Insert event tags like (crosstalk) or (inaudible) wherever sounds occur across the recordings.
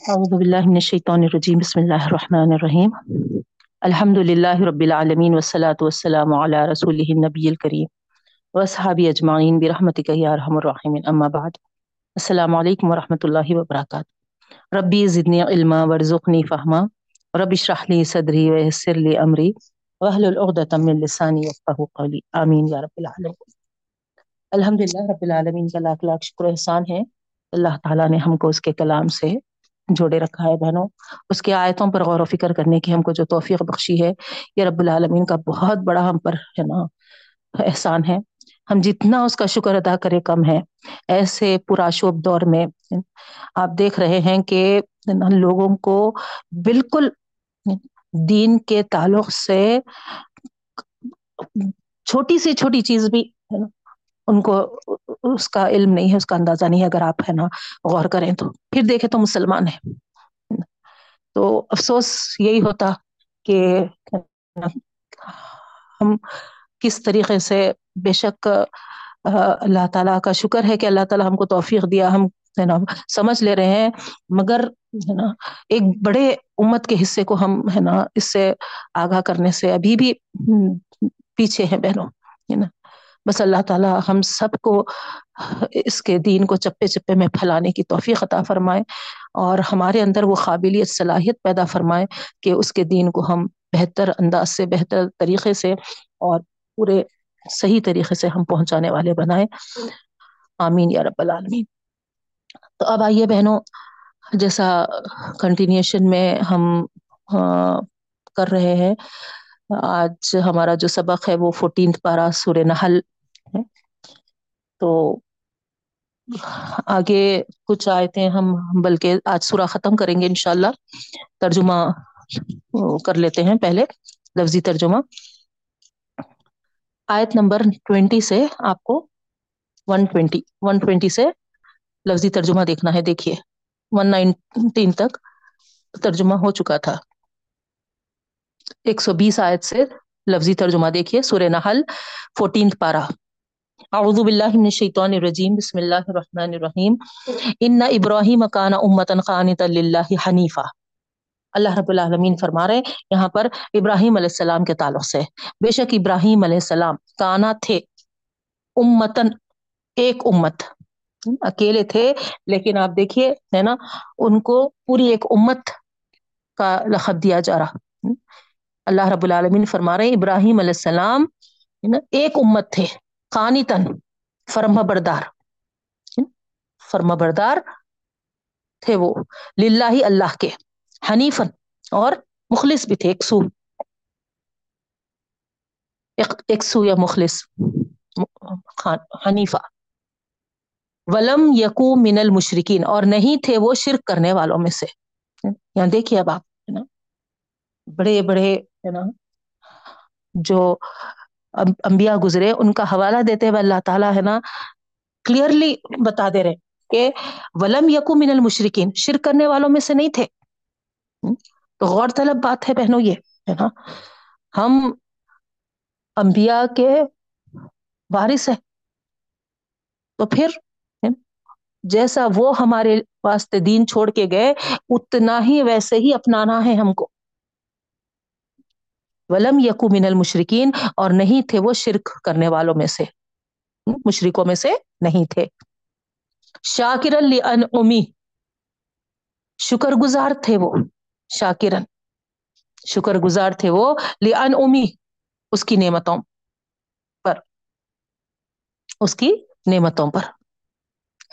أعوذ بالله من الشيطان الرجيم بسم الله الرحمن الرحيم الحمد لله رب العالمين والصلاة والسلام على رسوله النبي الكريم وأصحابه أجمعين برحمتك يا أرحم الراحمين أما بعد۔ السلام عليكم ورحمة الله وبركاته ربي زدني علما وارزقني فهما رب اشرح لي صدري ويسر لي أمري واحلل عقدة من لساني يفقهوا قولي آمين يا رب العالمين الحمد للہ رب العالمین کا لاکھ لاکھ شکر احسان ہے۔ اللہ تعالیٰ نے ہم کو اس کے کلام سے جوڑے رکھا ہے بہنوں۔ اس کے آیتوں پر غور و فکر کرنے کی ہم کو جو توفیق بخشی ہے یہ رب العالمین کا بہت بڑا ہم پر ہے نا، احسان ہے۔ ہم جتنا اس کا شکر ادا کرے کم ہے۔ ایسے پورا شوب دور میں آپ دیکھ رہے ہیں کہ لوگوں کو بالکل دین کے تعلق سے چھوٹی سی چھوٹی چیز بھی ان کو اس کا علم نہیں ہے، اس کا اندازہ نہیں ہے، اگر آپ ہے نا غور کریں تو۔ پھر دیکھیں تو مسلمان ہے تو افسوس یہی ہوتا کہ ہم کس طریقے سے بے شک اللہ تعالیٰ کا شکر ہے کہ اللہ تعالیٰ ہم کو توفیق دیا، ہم ہے نا سمجھ لے رہے ہیں۔ مگر ہے نا ایک بڑے امت کے حصے کو ہم ہے نا اس سے آگاہ کرنے سے ابھی بھی پیچھے ہیں بہنوں، ہے نا۔ بس اللہ تعالیٰ ہم سب کو اس کے دین کو چپے چپے میں پھیلانے کی توفیق عطا فرمائے اور ہمارے اندر وہ قابلیت صلاحیت پیدا فرمائے کہ اس کے دین کو ہم بہتر انداز سے، بہتر طریقے سے اور پورے صحیح طریقے سے ہم پہنچانے والے بنائے۔ آمین یا رب العالمین۔ تو اب آئیے بہنوں، جیسا کنٹینیوشن میں ہم کر رہے ہیں، آج ہمارا جو سبق ہے وہ فورٹینتھ پارا سورہ نحل۔ ہیں۔ تو آگے کچھ آیتیں ہم، بلکہ آج سورہ ختم کریں گے انشاءاللہ۔ ترجمہ کر لیتے ہیں پہلے، لفظی ترجمہ۔ آیت نمبر ٹوینٹی سے آپ کو ون ٹوینٹی ون ٹوینٹی سے لفظی ترجمہ دیکھنا ہے۔ دیکھیے، ون نائنٹین تک ترجمہ ہو چکا تھا۔ ایک سو بیس آیت سے لفظی ترجمہ دیکھیے، سورہ نحل، فورٹینتھ پارہ۔ اعوذ باللہ من الشیطان الرجیم، بسم اللہ الرحمن الرحیم. ان ابراہیم کان امتا قانتا للہ حنیفہ اللہ رب العالمین فرما رہے یہاں پر ابراہیم علیہ السلام کے تعلق سے. بے شک ابراہیم علیہ السلام کانا تھے، امتن ایک امت. اکیلے تھے، لیکن آپ دیکھیے، ہے نا، ان کو پوری ایک امت کا لقب دیا جا رہا. اللہ رب العالمین فرما رہے ابراہیم علیہ السلام ایک امت تھے. قانی تن فرما بردار فرما بردار تھے وہ۔ للہ اللہ کے حنیفن اور مخلص بھی تھے، ایک سو۔ ایک سو یا مخلص حنیفہ۔ ولم یقو من المشرقین اور نہیں تھے وہ شرک کرنے والوں میں سے۔ یہاں دیکھیے اب آپ، ہے نا؟ بڑے بڑے، ہے نا؟ جو انبیاء گزرے، ان کا حوالہ دیتے ہوئے اللہ تعالیٰ ہے نا کلیئرلی بتا دے رہے کہ ولم یقو من المشرقین شرک کرنے والوں میں سے نہیں تھے۔ تو غور طلب بات ہے بہنوں یہ، ہے نا؟ ہم انبیاء کے وارث ہیں۔ تو پھر جیسا وہ ہمارے واسطے دین چھوڑ کے گئے، اتنا ہی ویسے ہی اپنانا ہے ہم کو۔ ولم یقو من المشرقین اور نہیں تھے وہ شرک کرنے والوں میں سے۔ مشرقوں میں سے نہیں تھے۔ شاکر امی۔ شکر گزار تھے وہ۔ شاکرن۔ شکر گزار تھے وہ۔ لن امی۔ اس کی نعمتوں پر۔ اس کی نعمتوں پر۔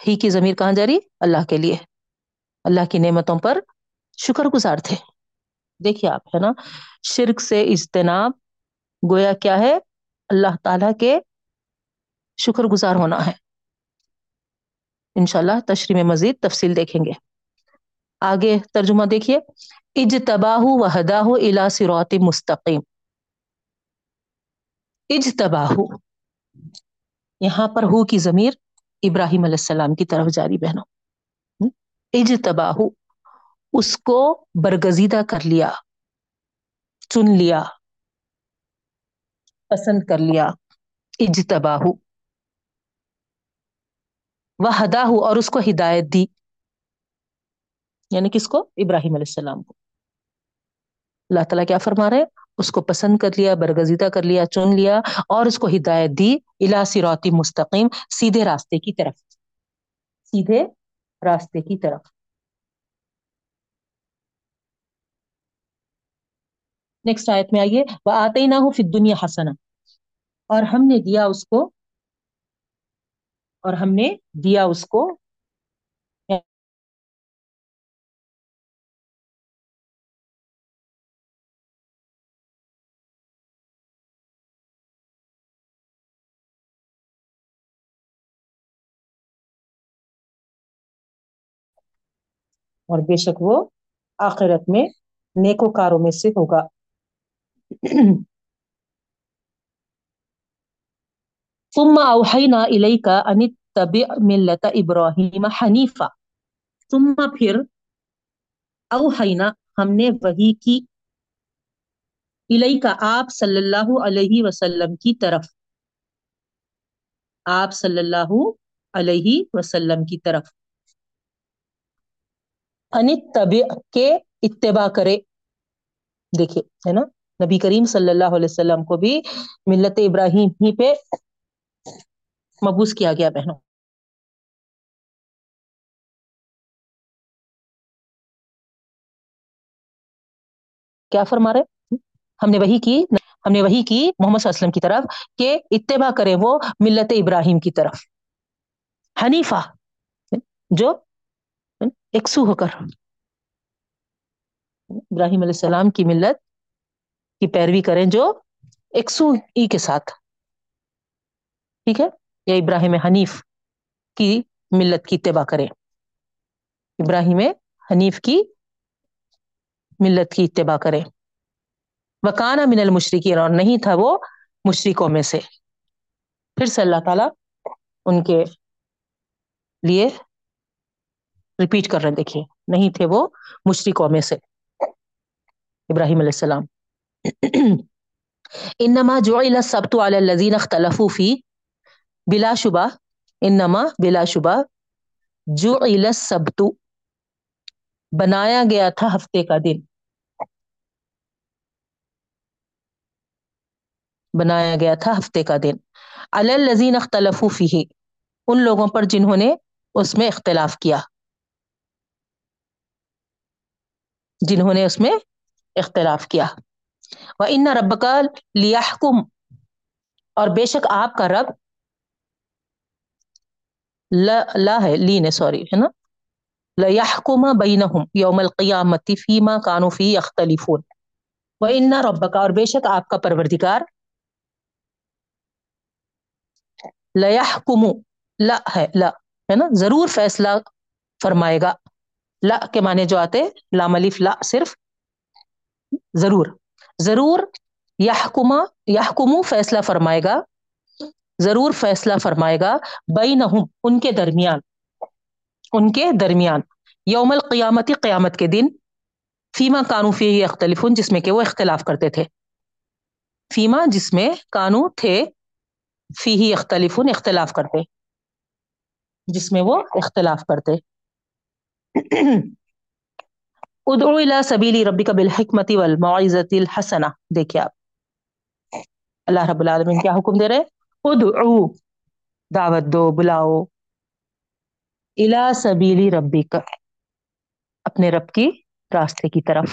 ہی کی ضمیر کہاں جا رہی اللہ کے لیے۔ اللہ کی نعمتوں پر شکر گزار تھے۔ دیکھیے آپ، ہے نا؟ شرک سے اجتناب گویا کیا ہے؟ اللہ تعالی کے شکر گزار ہونا ہے۔ انشاءاللہ تشریح میں مزید تفصیل دیکھیں گے۔ آگے ترجمہ دیکھیے۔ اجتباہ و ہداہ الا سرات مستقیم۔ اجتباہ یہاں پر ہو کی ضمیر ابراہیم علیہ السلام کی طرف جاری، بہنوں۔ اجتباہ اس کو برگزیدہ کر لیا، چن لیا، پسند کر لیا اجتباہ وہ ہدا اور اس کو ہدایت دی یعنی کس کو؟ ابراہیم علیہ السلام کو۔ اللہ تعالیٰ کیا فرما رہے اس کو پسند کر لیا، برگزیدہ کر لیا، چن لیا اور اس کو ہدایت دی الا سراتی مستقیم، سیدھے راستے کی طرف۔ سیدھے راستے کی طرف۔ نیکسٹ آیت میں آئیے وہ آتے ہی نہ ہو پھر دنیا حسنا اور ہم نے دیا اس کو اور ہم نے دیا اس کو اور بے شک وہ آخرت میں نیکوکاروں میں سے ہوگا۔ ثم اوحینا الیک ان اتبع ملت ابراہیم حنیفا ثم پھر اوحینا ہم نے وحی کی الیک آپ صلی اللہ علیہ وسلم کی طرف۔ آپ صلی اللہ علیہ وسلم کی طرف۔ انتبع کے اتباع کرے۔ دیکھیے، ہے نا؟ نبی کریم صلی اللہ علیہ وسلم کو بھی ملت ابراہیم ہی پہ مبوس کیا گیا بہنوں۔ کیا فرما رہے؟ ہم نے وہی کی، ہم نے وہی کی محمد صلی اللہ علیہ وسلم کی طرف کہ اتباع کرے وہ ملت ابراہیم کی طرف۔ حنیفہ، جو ایکسو ہو کر۔ ابراہیم علیہ السلام کی ملت کی پیروی کریں جو ایکسو ای کے ساتھ۔ ٹھیک ہے؟ یا ابراہیم حنیف کی ملت کی اتباع کرے ابراہیم حنیف کی ملت کی اتباع کرے وکانا من المشرقین اور نہیں تھا وہ مشرقوں میں سے۔ پھر سے اللہ تعالیٰ ان کے لیے ریپیٹ کر رہے دیکھیے، نہیں تھے وہ مشرقوں میں سے۔ ابراہیم علیہ السلام۔ انما جعل السبت على الذين اختلفوا فيه بلا شبہ، انما بلا شبہ جعل السبت، بنایا گیا تھا ہفتے کا دن۔ بنایا گیا تھا ہفتے کا دن۔ علی الذین اختلفوا فیہ، ان لوگوں پر جنہوں نے اس میں اختلاف کیا۔ جنہوں نے اس میں اختلاف کیا۔ وہ ان رب کا لیحکم اور بے شک آپ کا رب لا, لا ہے لی نے سوری ہے نا؟ لیحکم بینہم یوم القیامت فیما کانوا فی یختلفون وہ ان رب کا اور بے شک آپ کا پروردگار لیحکم لا ہے لا ہے نا؟ ضرور فیصلہ فرمائے گا۔ لا کے معنی جو آتے لام الف لا صرف ضرور۔ ضرور یحکما یحکمو فیصلہ فرمائے گا۔ ضرور فیصلہ فرمائے گا۔ بینہم، ان کے درمیان۔ ان کے درمیان۔ یوم القیامت، قیامت کے دن۔ فیما کانو فی اختلفون جس میں کہ وہ اختلاف کرتے تھے۔ فیما، جس میں کانو تھے فی ہی اختلفون اختلاف کرتے۔ جس میں وہ اختلاف کرتے۔ ادعو الى سبیلی ربک بالحکمت والموعظۃ الحسنہ دیکھیں آپ۔ اللہ رب العالمین کیا حکم دے رہے ادعو، دعوت دو، بلاؤ۔ الى سبیلی ربک اپنے رب کی راستے کی طرف۔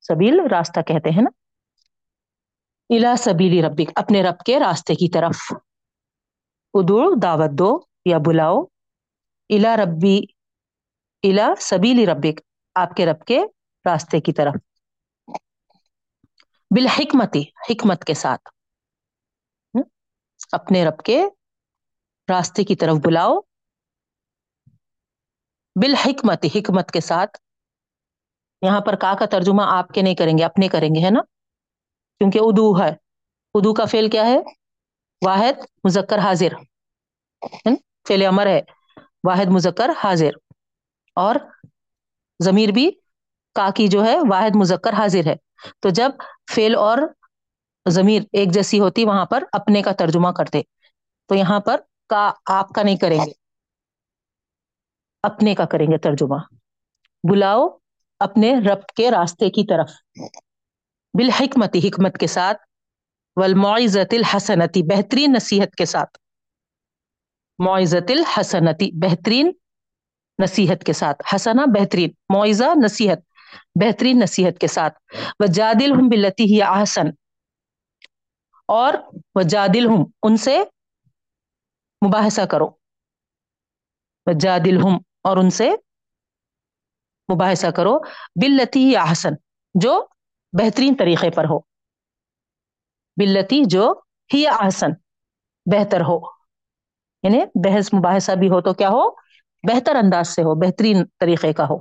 سبیل راستہ کہتے ہیں نا۔ الا سبیلی ربک اپنے رب کے راستے کی طرف۔ ادعو، دعوت دو یا بلاؤ۔ الا ربی الا سبیلی ربک آپ کے رب کے راستے کی طرف۔ بالحکمتی، حکمت کے ساتھ۔ اپنے رب کے راستے کی طرف بلاؤ۔ بالحکمت حکمت کے ساتھ۔ یہاں پر کا کا ترجمہ آپ کے نہیں کریں گے، اپنے کریں گے، ہے نا؟ کیونکہ ادو ہے۔ ادو کا فیل کیا ہے؟ واحد مذکر حاضر۔ فیل امر ہے۔ واحد مذکر حاضر۔ اور ضمیر بھی کا کی جو ہے واحد مذکر حاضر ہے۔ تو جب فیل اور ضمیر ایک جیسی ہوتی، وہاں پر اپنے کا ترجمہ کرتے۔ تو یہاں پر کا آپ کا نہیں کریں گے۔ اپنے کا کریں گے ترجمہ۔ بلاؤ اپنے رب کے راستے کی طرف۔ بالحکمت، حکمت کے ساتھ۔ والمعزت الحسنتی بہترین نصیحت کے ساتھ۔ معزت الحسنتی بہترین نصیحت کے ساتھ۔ حسنا بہترین۔ معیزہ، نصیحت۔ بہترین نصیحت کے ساتھ۔ وہ جادل ہوں بلتی ہی آسن اور وہ جادل ہوں ان سے مباحثہ کرو۔ جادل ہوں اور ان سے مباحثہ کرو۔ بلتی ہی آسن جو بہترین طریقے پر ہو۔ بلتی جو ہی آسن بہتر ہو۔ یعنی بحث، مباحثہ بھی ہو تو کیا ہو؟ بہتر انداز سے ہو، بہترین طریقے کا ہو۔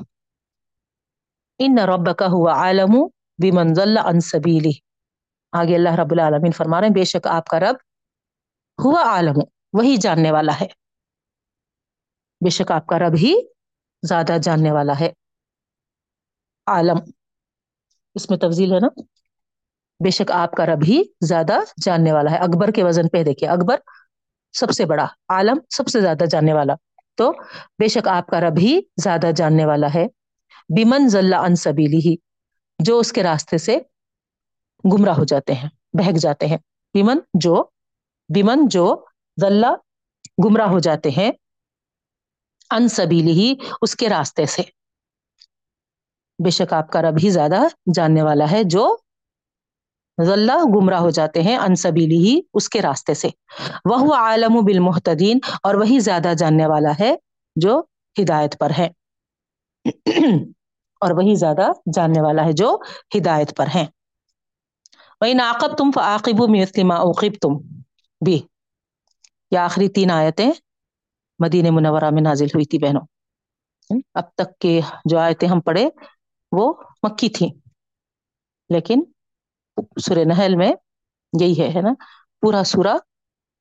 ان رب کا ہوا عالم بھی منزل انصبیلی آگے اللہ رب العالمین فرما رہے ہیں، بے شک آپ کا رب ہوا عالم وہی جاننے والا ہے۔ بے شک آپ کا رب ہی زیادہ جاننے والا ہے۔ عالم اس میں تفضیل ہے نا۔ بے شک آپ کا رب ہی زیادہ جاننے والا ہے۔ اکبر کے وزن پہ دیکھیے، اکبر سب سے بڑا عالم سب سے زیادہ جاننے والا۔ تو بے شک آپ کا رب ہی زیادہ جاننے والا ہے۔ بیمن ضلع ان سبیلی ہی، جو اس کے راستے سے گمراہ ہو جاتے ہیں، بہک جاتے ہیں۔ بیمن جو بیمن جو ذلہ گمراہ ہو جاتے ہیں ان سبیلی ہی اس کے راستے سے۔ بے شک آپ کا رب ہی زیادہ جاننے والا ہے، جو ذلہ گمراہ ہو جاتے ہیں انصبیلی ہی اس کے راستے سے۔ وہ عالم بالمحتدین اور وہی زیادہ جاننے والا ہے جو ہدایت پر ہے۔ اور وہی زیادہ جاننے والا ہے جو ہدایت پر ہے وہی ناقب تم فعاقب مثلما اوقب تم بھی یہ آخری تین آیتیں مدین منورہ میں نازل ہوئی تھی بہنوں۔ اب تک کے جو آیتیں ہم پڑھے وہ مکی تھیں۔ لیکن سورہ نحل میں یہی ہے ہے نا؟ پورا سورا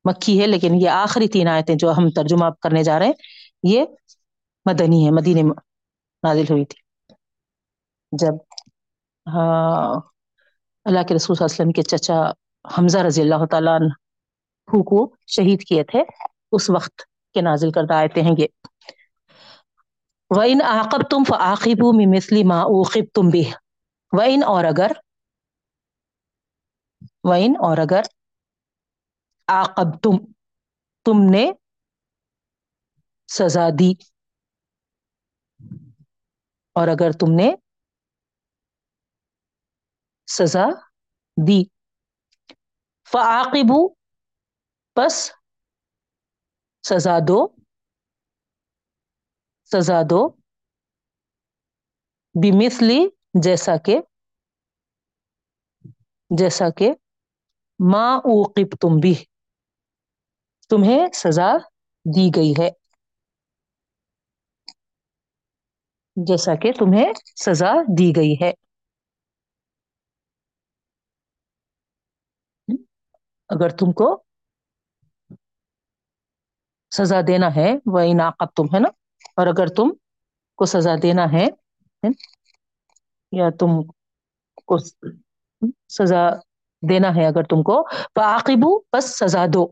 مکھی ہے، لیکن یہ آخری تین آیتیں جو ہم ترجمہ کرنے جا رہے ہیں، یہ مدنی ہے، مدینے نازل ہوئی تھی۔ جب ہاں اللہ کے رسول صلی اللہ علیہ وسلم کے چچا حمزہ رضی اللہ تعالیٰ کو شہید کیے تھے، اس وقت کے نازل کردہ آیتیں ہیں یہ۔ وَإِنْ أَعْقَبْتُمْ فَآخِبُوا مِمِثْلِ مَا أُوقِبْتُمْ بِهِ۔ وَإِنْ اور اگر وَإِنْ اور اگر عَاقَبْتُمْ تم تم نے سزا دی۔ اور اگر تم نے سزا دی۔ فعاقبو پس سزا دو۔ سزا دو۔ بمثلی جیسا کہ جیسا کہ ما اوقب تم بھی تمہیں سزا دی گئی ہے۔ جیسا کہ تمہیں سزا دی گئی ہے۔ اگر تم کو سزا دینا ہے وہ انعقب تم ہے نا؟ اور اگر تم کو سزا دینا ہے، یا تم کو سزا دینا ہے اگر تم کو۔ فعاقبو بس سزا دو۔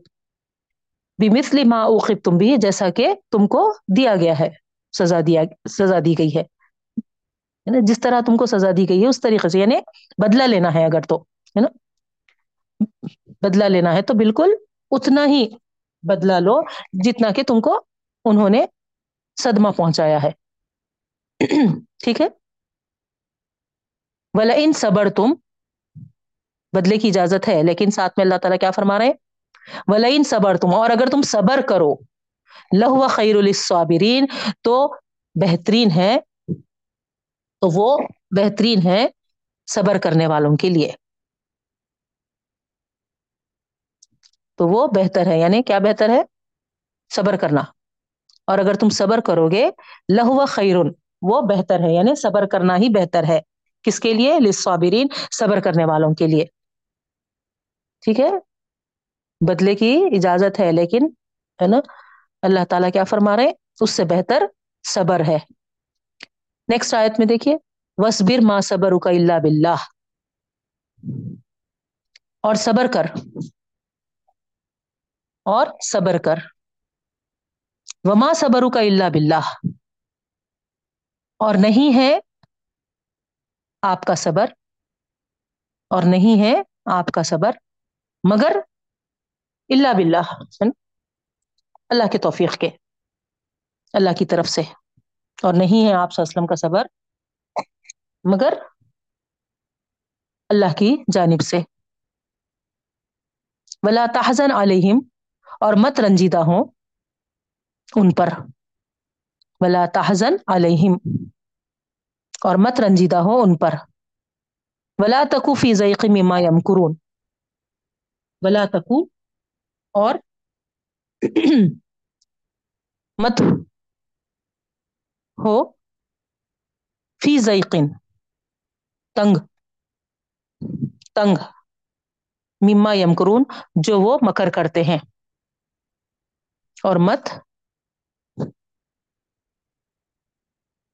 بمثل ما اوقب تم بھی جیسا کہ تم کو دیا گیا ہے، سزا دیا، سزا دی گئی ہے۔ یعنی جس طرح تم کو سزا دی گئی ہے، اس طریقے سے یعنی بدلہ لینا ہے اگر تو، ہے نا؟ بدلہ لینا ہے تو بالکل اتنا ہی بدلہ لو جتنا کہ تم کو انہوں نے صدمہ پہنچایا ہے۔ (clears throat) ٹھیک ہے؟ بلا ان صبر تم بدلے کی اجازت ہے۔ لیکن ساتھ میں اللہ تعالیٰ کیا فرما رہے ولا ان صبر تم اور اگر تم صبر کرو لہو خیر الصابرین تو بہترین ہے، تو وہ بہترین ہے صبر کرنے والوں کے لیے۔ تو وہ بہتر ہے یعنی کیا بہتر ہے؟ صبر کرنا۔ اور اگر تم صبر کرو گے لہو خیرن وہ بہتر ہے یعنی صبر کرنا ہی بہتر ہے۔ کس کے لیے؟ لصابرین صبر کرنے والوں کے لیے۔ ٹھیک ہے؟ بدلے کی اجازت ہے، لیکن ہے نا، اللہ تعالیٰ کیا فرما رہے اس سے بہتر صبر ہے۔ نیکسٹ آیت میں دیکھیے۔ وسبر ما صبر کا اللہ بلّہ اور صبر کر۔ اور صبر کر۔ وما صبر کا اللہ بلّہ اور نہیں ہے آپ کا صبر۔ اور نہیں ہے آپ کا صبر۔ مگر اللہ باللہ اللہ کے توفیق کے۔ اللہ کی طرف سے۔ اور نہیں ہے آپ وسلم کا صبر، مگر اللہ کی جانب سے۔ ولا تحزن علیہم اور مت رنجیدہ ہوں ان پر۔ ولا تحزن علیہم اور مت رنجیدہ ہو ان پر۔ ولا تکو فی ضیق مما یمکرون ولا تکو اور (clears throat) مت ہو فی ضیقن تنگ تنگ، مما یمکرون، جو وہ مکر کرتے ہیں۔ اور مت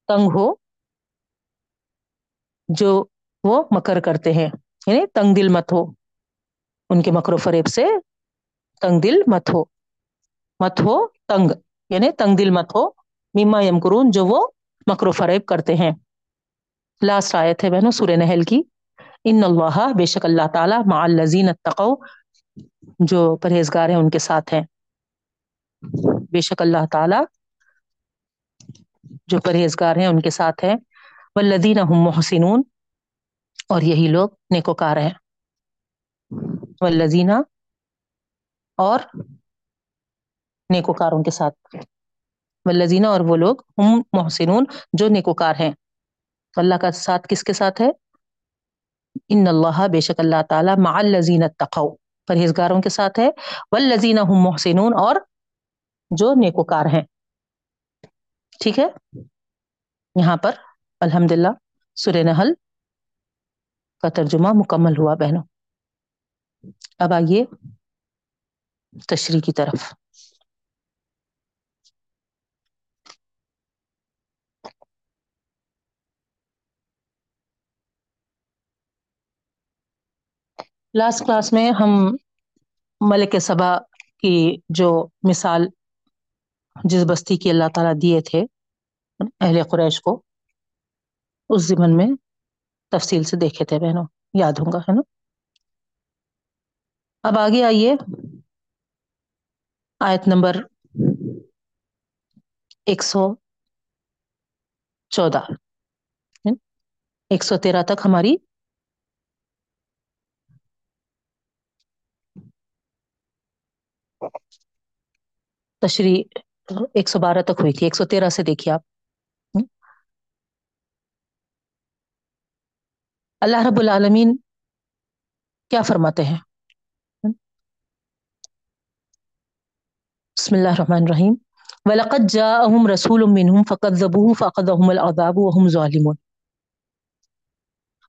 تنگ ہو، جو وہ مکر کرتے ہیں۔ یعنی تنگ دل مت ہو۔ ان کے مکر و فریب سے تنگ دل مت ہو۔ مت ہو، تنگ۔ یعنی تنگ دل مت ہو۔ مما یمکرون، جو وہ مکر و فریب کرتے ہیں۔ لاسٹ آیت ہے بہنوں، سورہ نحل کی۔ ان اللہ، بے شک اللہ تعالیٰ، مع الذین اتقوا، جو پرہیزگار ہیں، ان کے ساتھ ہیں۔ بے شک اللہ تعالیٰ جو پرہیزگار ہیں، ان کے ساتھ ہیں۔ والذین هم محسنون، اور یہی لوگ نیکوکار ہیں۔ والذین اور نیکوکاروں کے ساتھ۔ والذین اور وہ لوگ، ہم محسنون جو نیکوکار ہیں۔ اللہ کا ساتھ کس کے ساتھ ہے؟ ان اللہ، بے شک اللہ تعالیٰ مع الذین اتقوا، پرہیزگاروں کے ساتھ ہے۔ والذین هم محسنون اور جو نیکوکار ہیں۔ ٹھیک ہے؟ یہاں پر الحمد للہ نحل کا ترجمہ مکمل ہوا بہنوں۔ اب آئیے تشریح کی طرف۔ لاسٹ کلاس میں ہم ملک سبا کی جو مثال جس بستی کی اللہ تعالیٰ دیے تھے اہل قریش کو، اس زمن میں تفصیل سے دیکھے تھے بہنوں، یاد ہوں گا، ہے نا؟ اب آگے آئیے۔ آیت نمبر ایک سو چودہ۔ ایک سو تیرہ تک ہماری۔ تشریح ایک سو بارہ تک ہوئی تھی۔ ایک سو تیرہ سے دیکھیے آپ۔ اللہ رب العالمین کیا فرماتے ہیں؟ بسم اللہ الرحمن الرحیم. وَلَقَدْ جَاءَهُمْ رَسُولٌ مِّنْهُمْ فَكَذَّبُوهُ فَأَخَذَهُمُ الْعَذَابُ وَهُمْ ظَالِمُونَ.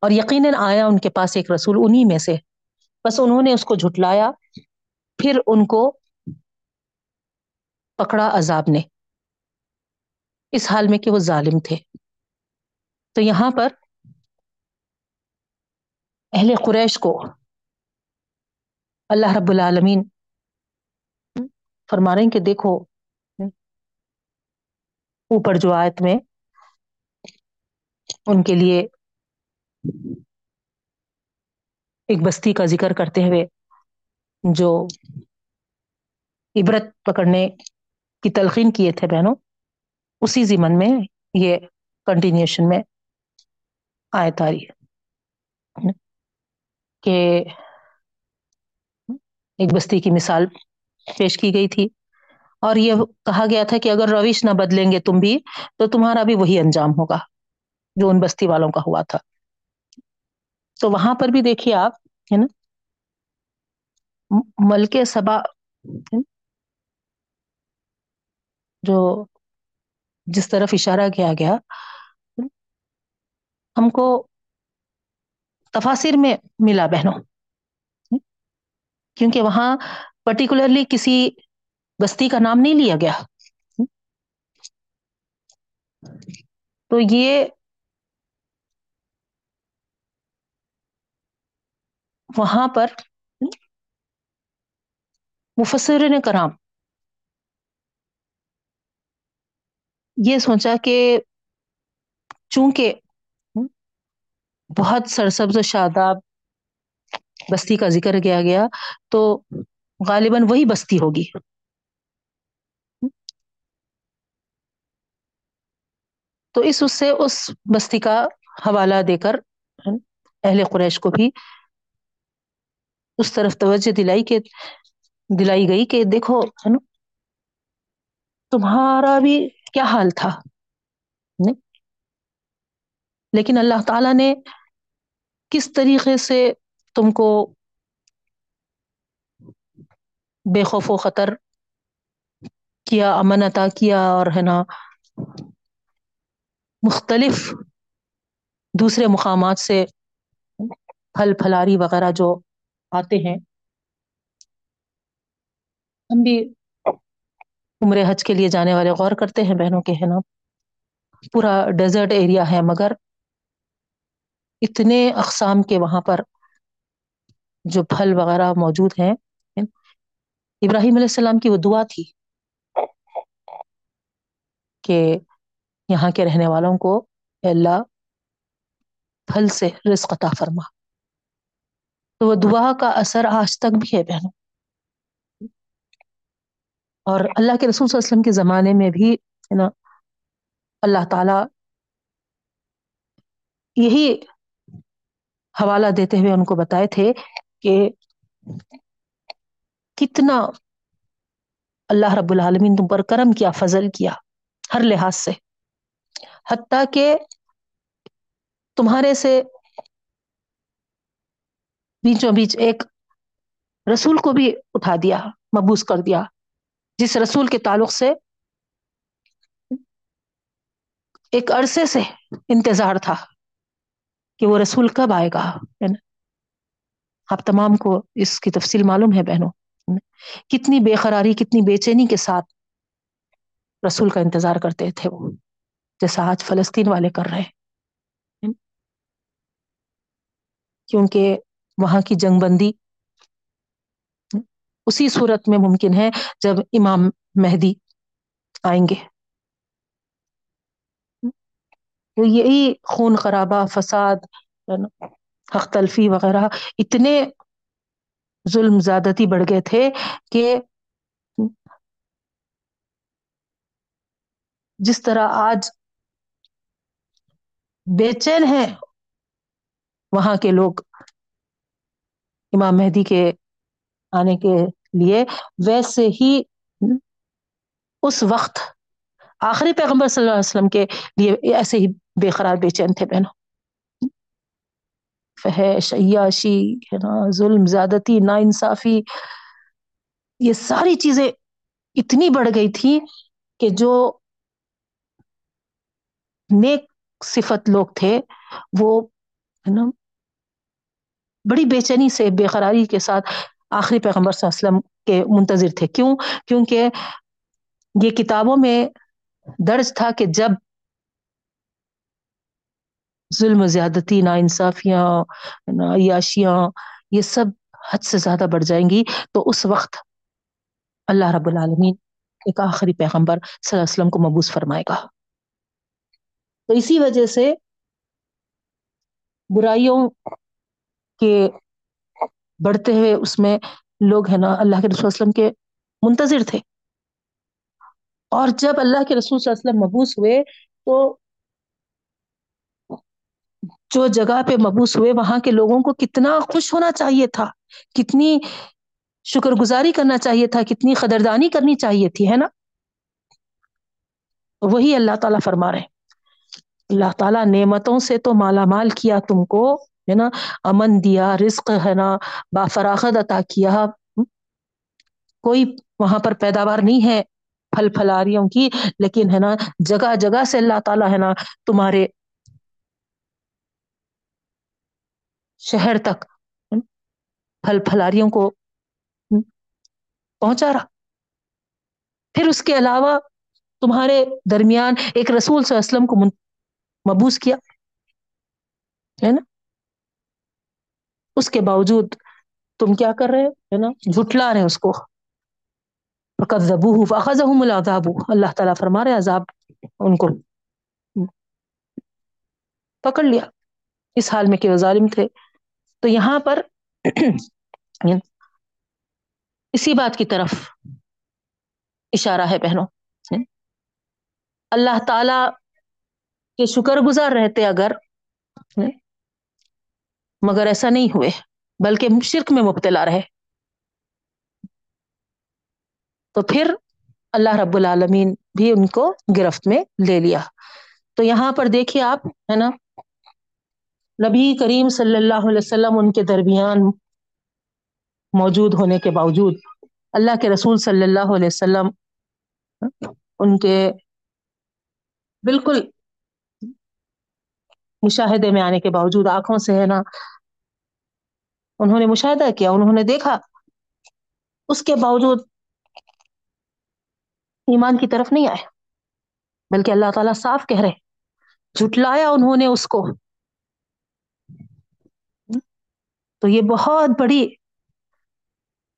اور یقیناً آیا ان کے پاس ایک رسول انہی میں سے. بس انہوں نے اس کو جھٹلایا، پھر ان کو پکڑا عذاب نے. اس حال میں کہ وہ ظالم تھے. تو یہاں پر اہل قریش کو اللہ رب العالمین فرما رہے ہیں کہ دیکھو، اوپر جو آیت میں ان کے لیے ایک بستی کا ذکر کرتے ہوئے جو عبرت پکڑنے کی تلقین کیے تھے بہنوں، اسی زمن میں یہ کنٹینیوشن میں آیت آ رہی ہے۔ کہ ایک بستی کی مثال پیش کی گئی تھی۔ اور یہ کہا گیا تھا کہ اگر روش نہ بدلیں گے تم بھی، تو تمہارا بھی وہی انجام ہوگا جو ان بستی والوں کا ہوا تھا۔ تو وہاں پر بھی دیکھیے آپ، ہے نا؟ ملک سبا جو جس طرف اشارہ کیا گیا، ہم کو تفاصر میں ملا بہنوں کیونکہ وہاں پرٹیکولرلی کسی بستی کا نام نہیں لیا گیا۔ تو یہ وہاں پر مفسرین کرام یہ سوچا کہ چونکہ بہت سرسبز و شاداب بستی کا ذکر کیا گیا تو غالباً وہی بستی ہوگی۔ تو اس اس سے اس بستی کا حوالہ دے کر اہل قریش کو بھی اس طرف توجہ دلائی کہ دلائی گئی کہ دیکھو ہے نا تمہارا بھی کیا حال تھا؟ لیکن اللہ تعالی نے کس طریقے سے تم کو بے خوف و خطر کیا، امن عطا کیا اور ہے نا مختلف دوسرے مقامات سے پھل پھلاری وغیرہ جو آتے ہیں۔ ہم بھی عمر حج کے لیے جانے والے غور کرتے ہیں بہنوں کے، ہے نا؟ پورا ڈیزرٹ ایریا ہے مگر اتنے اقسام کے وہاں پر جو پھل وغیرہ موجود ہیں۔ ابراہیم علیہ السلام کی وہ دعا تھی کہ یہاں کے رہنے والوں کو اللہ پھل سے رزق عطا فرما۔ تو وہ دعا کا اثر آج تک بھی ہے بہنوں۔ اور اللہ کے رسول صلی اللہ علیہ وسلم کے زمانے میں بھی ہے نا، اللہ تعالی یہی حوالہ دیتے ہوئے ان کو بتائے تھے کہ کتنا اللہ رب العالمین تم پر کرم کیا، فضل کیا، ہر لحاظ سے۔ حتیٰ کہ تمہارے سے بیچوں بیچ ایک رسول کو بھی اٹھا دیا، مبوس کر دیا، جس رسول کے تعلق سے ایک عرصے سے انتظار تھا کہ وہ رسول کب آئے گا۔ یعنی آپ تمام کو اس کی تفصیل معلوم ہے بہنوں۔ کتنی بے قراری، کتنی بے چینی کے ساتھ رسول کا انتظار کرتے تھے وہ، جیسا آج فلسطین والے کر رہے کیونکہ وہاں کی جنگ بندی اسی صورت میں ممکن ہے جب امام مہدی آئیں گے۔ تو یہی خون خرابہ، فساد یعنی حق تلفی وغیرہ، اتنے ظلم زیادتی بڑھ گئے تھے کہ جس طرح آج بے چین ہیں، وہاں کے لوگ امام مہدی کے آنے کے لیے ویسے ہی اس وقت آخری پیغمبر صلی اللہ علیہ وسلم کے لیے ایسے ہی بے قرار، بے چین تھے بہنوں۔ فحش، عیاشی، ہے نا، ظلم، زیادتی نا انصافی یہ ساری چیزیں اتنی بڑھ گئی تھی کہ جو نیک صفت لوگ تھے، وہ، ہے نا، بڑی بے چینی سے، بے قراری کے ساتھ آخری پیغمبر صلی اللہ علیہ وسلم کے منتظر تھے۔ کیوں؟ کیونکہ یہ کتابوں میں درج تھا کہ جب ظلم زیادتی، نا انصافیاں عیاشیاں، یہ سب حد سے زیادہ بڑھ جائیں گی۔ تو اس وقت اللہ رب العالمین ایک آخری پیغمبر صلی اللہ علیہ وسلم کو مبوس فرمائے گا۔ تو اسی وجہ سے برائیوں کے بڑھتے ہوئے اس میں لوگ ہے نا اللہ کے رسول وسلم کے منتظر تھے۔ اور جب اللہ کے رسول صلی اللہ علیہ وسلم مبوس ہوئے تو جو جگہ پہ مبوس ہوئے، وہاں کے لوگوں کو کتنا خوش ہونا چاہیے تھا، کتنی شکر گزاری کرنا چاہیے تھا، کتنی قدردانی کرنی چاہیے تھی، ہے نا؟ وہی اللہ تعالیٰ فرما رہے اللہ تعالیٰ نعمتوں سے تو مالا مال کیا تم کو، ہے نا؟ امن دیا، رزق، ہے نا؟ با فراخت عطا کیا۔ کوئی وہاں پر پیداوار نہیں ہے پھل پھلاریوں کی، لیکن، ہے نا؟ جگہ جگہ سے اللہ تعالیٰ، ہے نا؟ تمہارے شہر تک پھل پھلاریوں کو پہنچا رہا۔ پھر اس کے علاوہ تمہارے درمیان ایک رسول صلی اللہ علیہ وسلم کو مبوس کیا، ہے نا؟ اس کے باوجود تم کیا کر رہے ہے نا؟ جھٹلا رہے اس کو۔ العذاب۔ اللہ تعالیٰ فرما رہے عذاب ان کو۔ پکڑ لیا۔ اس حال میں کہ وہ ظالم تھے۔ تو یہاں پر اسی بات کی طرف اشارہ ہے بہنوں۔ اللہ تعالی کے شکر گزار رہتے اگر، مگر ایسا نہیں ہوئے، بلکہ شرک میں مبتلا رہے۔ تو پھر اللہ رب العالمین بھی ان کو گرفت میں لے لیا۔ تو یہاں پر دیکھیے آپ، ہے نا؟ نبی کریم صلی اللہ علیہ وسلم ان کے درمیان موجود ہونے کے باوجود اللہ کے رسول صلی اللہ علیہ وسلم ان کے بالکل مشاہدے میں آنے کے باوجود آنکھوں سے ہے نا انہوں نے مشاہدہ کیا، انہوں نے دیکھا اس کے باوجود ایمان کی طرف نہیں آئے، بلکہ اللہ تعالیٰ صاف کہہ رہے، جھٹلایا انہوں نے اس کو۔ تو یہ بہت بڑی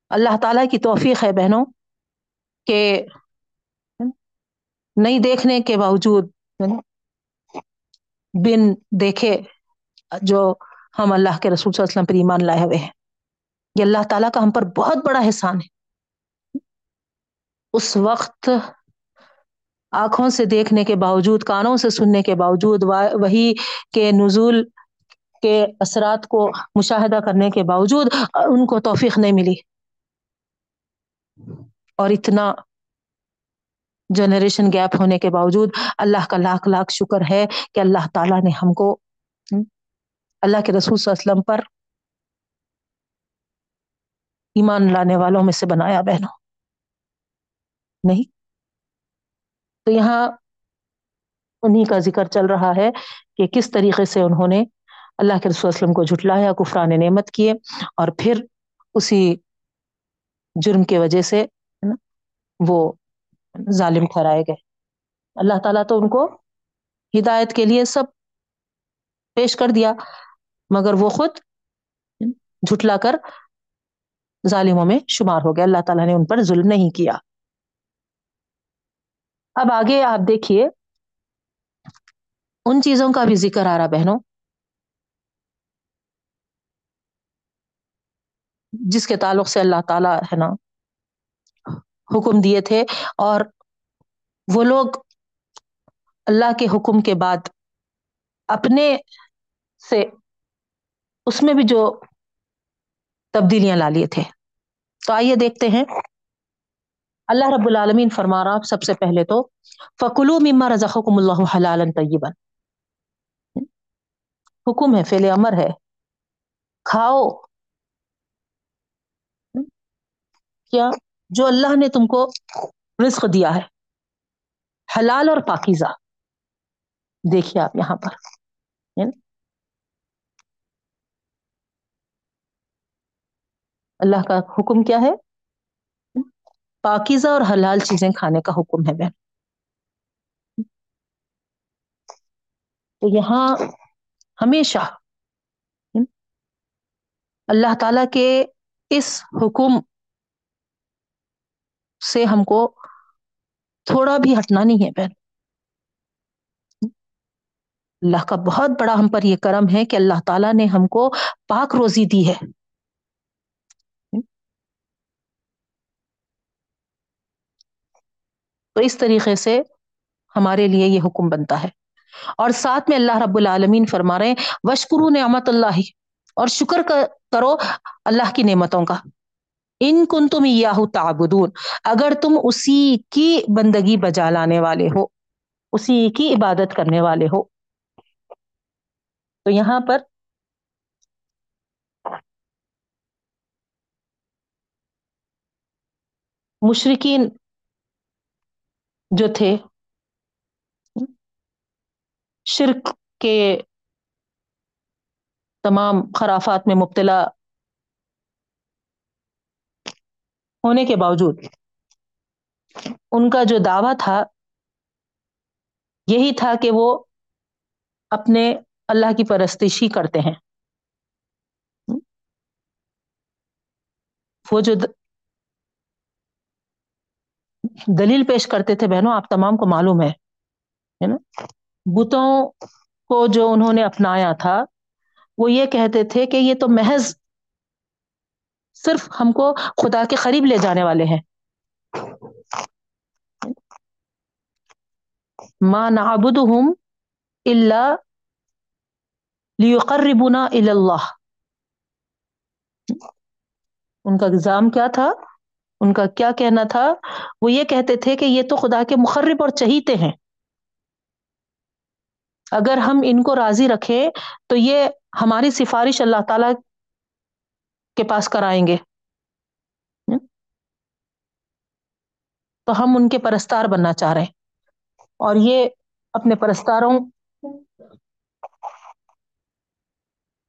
اللہ تعالی کی توفیق ہے بہنوں کہ نہیں دیکھنے کے باوجود بن دیکھے جو ہم اللہ کے رسول صلی اللہ علیہ وسلم پر ایمان لائے ہوئے ہیں۔ یہ اللہ تعالیٰ کا ہم پر بہت بڑا احسان ہے۔ اس وقت آنکھوں سے دیکھنے کے باوجود، کانوں سے سننے کے باوجود، وہی کے نزول کے اثرات کو مشاہدہ کرنے کے باوجود ان کو توفیق نہیں ملی۔ اور اتنا جنریشن گیپ ہونے کے باوجود اللہ کا لاکھ لاکھ شکر ہے کہ اللہ تعالیٰ نے ہم کو اللہ کے رسول صلی اللہ علیہ وسلم پر ایمان لانے والوں میں سے بنایا بہنوں۔ نہیں۔ تو یہاں انہیں کا ذکر چل رہا ہے کہ کس طریقے سے انہوں نے اللہ کے رسول وسلم کو جھٹلایا، کفران نعمت کیے اور پھر اسی جرم کی وجہ سے وہ ظالم ٹھہرائے گئے۔ اللہ تعالیٰ تو ان کو ہدایت کے لیے سب پیش کر دیا، مگر وہ خود جھٹلا کر ظالموں میں شمار ہو گیا اللہ تعالیٰ نے ان پر ظلم نہیں کیا۔ اب آگے آپ دیکھیے، ان چیزوں کا بھی ذکر آ رہا بہنوں۔ جس کے تعلق سے اللہ تعالیٰ ہے نا، حکم دیے تھے۔ اور وہ لوگ اللہ کے حکم کے بعد اپنے سے اس میں بھی جو تبدیلیاں لا لیے تھے۔ تو آئیے دیکھتے ہیں۔ اللہ رب العالمین فرما رہا سب سے پہلے تو فکلو مما رضم اللہ حلال طیبن حکم ہے فیل امر ہے۔ کھاؤ کیا جو اللہ نے تم کو رزق دیا ہے، حلال اور پاکیزہ۔ دیکھیے آپ یہاں پر۔ اللہ کا حکم کیا ہے؟ پاکیزہ اور حلال چیزیں کھانے کا حکم ہے بہن۔ تو یہاں ہمیشہ اللہ تعالی کے اس حکم سے ہم کو تھوڑا بھی ہٹنا نہیں ہے بہن۔ اللہ کا بہت بڑا ہم پر یہ کرم ہے کہ اللہ تعالیٰ نے ہم کو پاک روزی دی ہے۔ تو اس طریقے سے ہمارے لیے یہ حکم بنتا ہے۔ اور ساتھ میں اللہ رب العالمین فرما رہے ہیں وشکرو نعمت اللہ اور شکر کرو اللہ کی نعمتوں کا۔ ان کن تم یاہو تعبدون، اگر تم اسی کی بندگی بجا لانے والے ہو، اسی کی عبادت کرنے والے ہو۔ تو یہاں پر مشرقین جو تھے، شرک کے تمام خرافات میں مبتلا ہونے کے باوجود ان کا جو دعویٰ تھا، یہی تھا کہ وہ اپنے اللہ کی پرستش ہی کرتے ہیں۔ وہ جو دلیل پیش کرتے تھے، بہنوں، آپ تمام کو معلوم ہے نا؟ بتوں کو جو انہوں نے اپنایا تھا، وہ یہ کہتے تھے کہ یہ تو محض صرف ہم کو خدا کے قریب لے جانے والے ہیں۔ ماں نابود ہوں اللہ لیقربنا اللہ۔ ان کا الزام کیا تھا؟ ان کا کیا کہنا تھا؟ وہ یہ کہتے تھے کہ یہ تو خدا کے مخرب اور چہیتے ہیں۔ اگر ہم ان کو راضی رکھیں تو یہ ہماری سفارش اللہ تعالی کے پاس کرائیں گے۔ تو ہم ان کے پرستار بننا چاہ رہے ہیں۔ اور یہ اپنے پرستاروں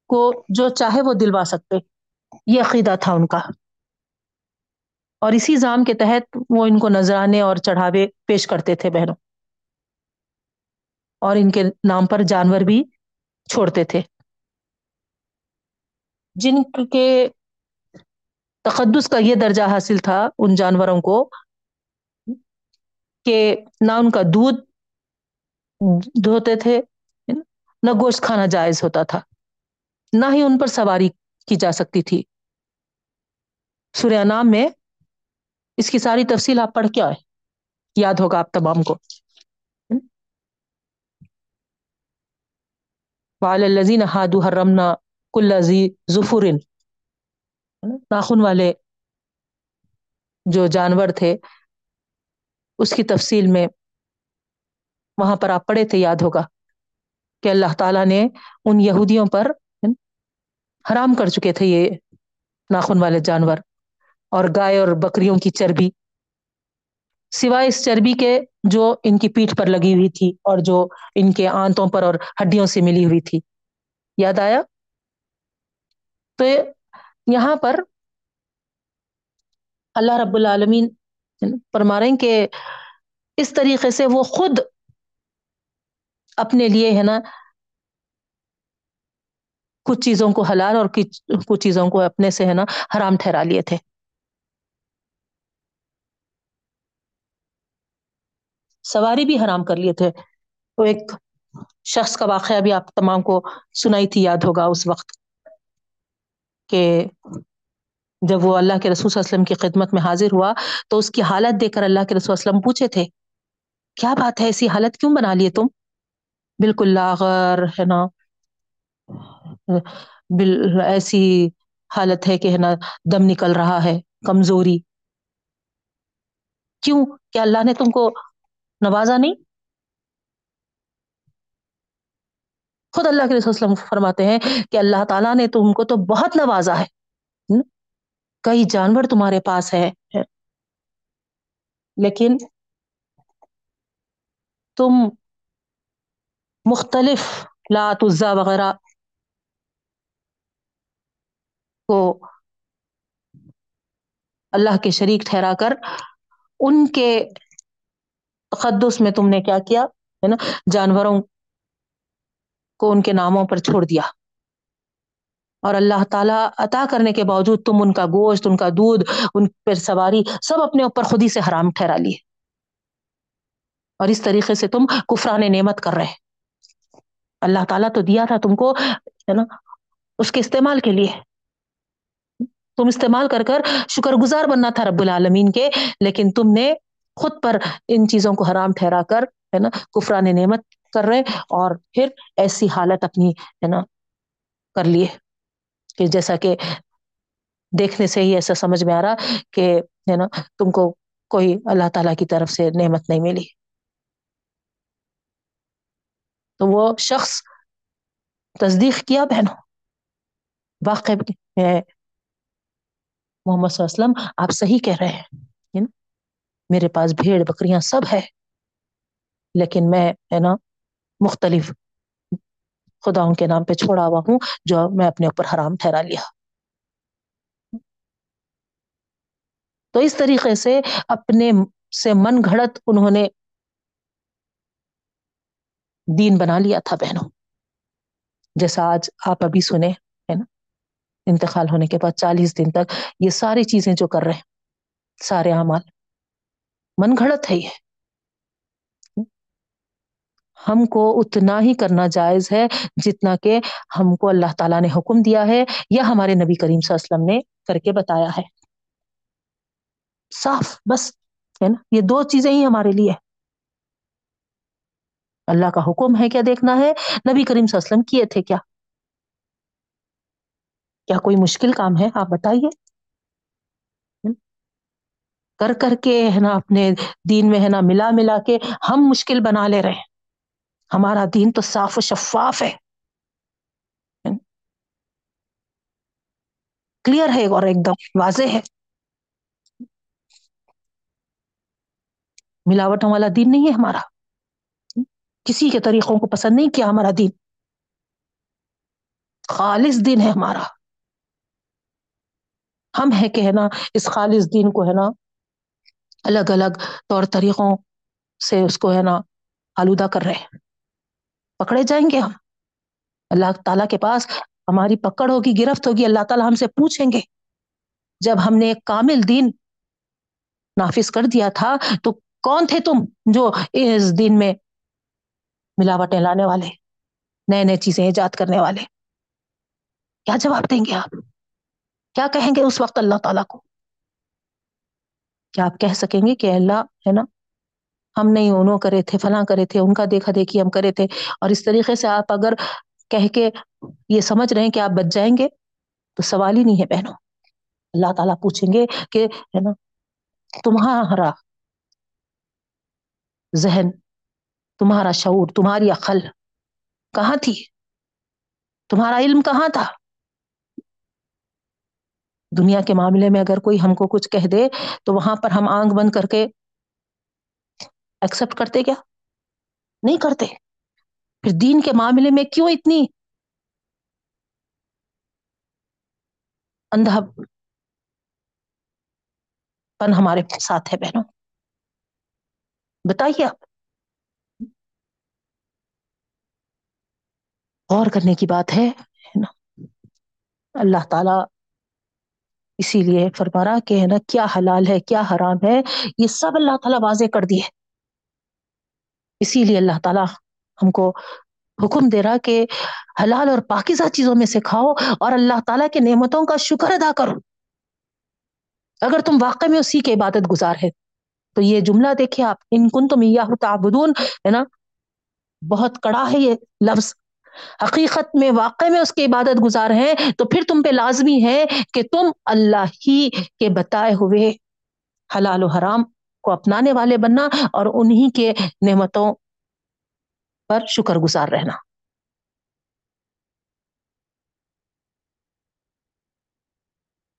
کو جو چاہے وہ دلوا سکتے۔ یہ عقیدہ تھا ان کا۔ اور اسی زام کے تحت وہ ان کو نذرانے اور چڑھاوے پیش کرتے تھے بہنوں۔ اور ان کے نام پر جانور بھی چھوڑتے تھے۔ جن کے تقدس کا یہ درجہ حاصل تھا ان جانوروں کو کہ نہ ان کا دودھ دھوتے تھے، نہ گوشت کھانا جائز ہوتا تھا، نہ ہی ان پر سواری کی جا سکتی تھی۔ سوریہ نام میں اس کی ساری تفصیل آپ پڑھ کے آئے یاد ہوگا آپ تمام کو۔ الزین ہادو حرمنا کل ظفرن ناخن والے جو جانور تھے، اس کی تفصیل میں وہاں پر آپ پڑھے تھے، یاد ہوگا کہ اللہ تعالیٰ نے ان یہودیوں پر حرام کر چکے تھے یہ ناخن والے جانور اور گائے اور بکریوں کی چربی۔ سوائے اس چربی کے جو ان کی پیٹھ پر لگی ہوئی تھی اور جو ان کے آنتوں پر اور ہڈیوں سے ملی ہوئی تھی۔ یاد آیا؟ تو یہاں پر اللہ رب العالمین فرما رہے ہیں کہ اس طریقے سے وہ خود اپنے لیے ہے نا کچھ چیزوں کو حلال اور کچھ چیزوں کو اپنے سے ہے نا حرام ٹھہرا لیے تھے۔ سواری بھی حرام کر لیے تھے۔ وہ ایک شخص کا واقعہ بھی آپ تمام کو سنائی تھی، یاد ہوگا اس وقت۔ کہ جب وہ اللہ کے رسول صلی اللہ علیہ وسلم کی خدمت میں حاضر ہوا تو اس کی حالت دیکھ کر اللہ کے رسول وسلم پوچھے تھے، کیا بات ہے؟ ایسی حالت کیوں بنا لیے تم؟ بالکل لاغر، ہے نا؟ بل ایسی حالت ہے کہ، ہے نا، دم نکل رہا ہے، کمزوری۔ کیوں؟ کیا اللہ نے تم کو نوازا نہیں؟ خود اللہ کے وسلم فرماتے ہیں کہ اللہ تعالیٰ نے تم کو تو بہت نوازا ہے کئی جانور تمہارے پاس ہے لیکن تم مختلف لات عزا وغیرہ کو اللہ کے شریک ٹھہرا کر ان کے تقدس میں تم نے کیا کیا، ہے نا؟ جانوروں کو ان کے ناموں پر چھوڑ دیا۔ اور اللہ تعالیٰ عطا کرنے کے باوجود تم ان کا گوشت، ان کا دودھ، ان پر سواری سب اپنے اوپر خود ہی سے حرام ٹھہرا لیے۔ اور اس طریقے سے تم کفران نعمت کر رہے۔ اللہ تعالیٰ تو دیا تھا تم کو، ہے نا، اس کے استعمال کے لیے۔ تم استعمال کر کر شکر گزار بننا تھا رب العالمین کے، لیکن تم نے خود پر ان چیزوں کو حرام ٹھہرا کر، ہے نا، کفران نعمت کر رہے اور پھر ایسی حالت اپنی ہے نا کر لیے۔ کہ جیسا کہ دیکھنے سے ہی ایسا سمجھ میں آ رہا کہ ہے نا تم کو کوئی اللہ تعالی کی طرف سے نعمت نہیں ملی۔ تو وہ شخص تصدیق کیا بہنوں؟ واقع محمد صلی اللہ علیہ وسلم آپ صحیح کہہ رہے ہیں میرے پاس بھیڑ بکریاں سب ہے لیکن میں ہے نا مختلف خداؤں کے نام پہ چھوڑا ہوا ہوں، جو میں اپنے اوپر حرام ٹھہرا لیا۔ تو اس طریقے سے اپنے سے من گھڑت انہوں نے دین بنا لیا تھا بہنوں۔ جیسا آج آپ ابھی سنے ہے نا؟ انتقال ہونے کے بعد چالیس دن تک یہ ساری چیزیں جو کر رہے ہیں، سارے اعمال، من گھڑت ہے یہ۔ ہم کو اتنا ہی کرنا جائز ہے جتنا کہ ہم کو اللہ تعالیٰ نے حکم دیا ہے یا ہمارے نبی کریم صلی اللہ علیہ وسلم نے کر کے بتایا ہے۔ صاف، بس، ہے نا؟ یہ دو چیزیں ہی ہمارے لیے۔ اللہ کا حکم ہے کیا دیکھنا ہے؟ نبی کریم صلی اللہ علیہ وسلم کیے تھے کیا؟ کیا کوئی مشکل کام ہے؟ آپ بتائیے۔ کر کر کے، ہے نا، اپنے دین میں، ہے نا، ملا ملا کے ہم مشکل بنا لے رہے ہیں۔ ہمارا دین تو صاف و شفاف ہے۔ کلیئر ہے اور ایک دم واضح ہے۔ ملاوٹوں والا دین نہیں ہے ہمارا۔ کسی کے طریقوں کو پسند نہیں کیا ہمارا دین۔ خالص دین ہے ہمارا۔ ہم ہے کہ ہے نا، اس خالص دین کو ہے نا الگ الگ طور طریقوں سے اس کو ہے نا آلودہ کر رہے پکڑے جائیں گے ہم۔ اللہ تعالیٰ کے پاس ہماری پکڑ ہوگی، گرفت ہوگی، اللہ تعالیٰ ہم سے پوچھیں گے۔ جب ہم نے ایک کامل دین نافذ کر دیا تھا، تو کون تھے تم جو اس دن میں ملاوٹیں لانے والے، نئے نئے چیزیں ایجاد کرنے والے؟ کیا جواب دیں گے آپ؟ کیا کہیں گے اس وقت اللہ تعالیٰ کو؟ کیا آپ کہہ سکیں گے کہ اللہ ہے نا ہم نہیں انہوں کرے تھے، فلاں کرے تھے، ان کا دیکھا دیکھی ہم کرے تھے۔ اور اس طریقے سے آپ اگر کہہ کے یہ سمجھ رہے ہیں کہ آپ بچ جائیں گے، تو سوال ہی نہیں ہے بہنوں۔ اللہ تعالیٰ پوچھیں گے کہ، ہے نا، تمہارا ذہن، تمہارا شعور، تمہاری عقل کہاں تھی؟ تمہارا علم کہاں تھا؟ دنیا کے معاملے میں اگر کوئی ہم کو کچھ کہہ دے، تو وہاں پر ہم آنکھ بند کر کے ایکسپٹ کرتے کیا؟ نہیں کرتے۔ پھر دین کے معاملے میں کیوں اتنی اندھا پن ہمارے ساتھ ہے بہنوں؟ بتائیے آپ۔ غور کرنے کی بات ہے نا اللہ تعالی اسی لیے فرمارا کہ ہے نا، کیا حلال ہے، کیا حرام ہے، یہ سب اللہ تعالیٰ واضح کر دیے۔ اسی لیے اللہ تعالیٰ ہم کو حکم دے رہا کہ حلال اور پاکیزہ چیزوں میں سے کھاؤ اور اللہ تعالیٰ کے نعمتوں کا شکر ادا کرو۔ اگر تم واقع میں اسی کے عبادت گزار ہے تو یہ جملہ دیکھیں آپ۔ ان کن تم تعبدون، ہے نا؟ بہت کڑا ہے یہ لفظ۔ حقیقت میں واقع میں اس کے عبادت گزار ہیں، تو پھر تم پہ لازمی ہے کہ تم اللہ ہی کے بتائے ہوئے حلال و حرام کو اپنانے والے بننا اور انہی کے نعمتوں پر شکر گزار رہنا۔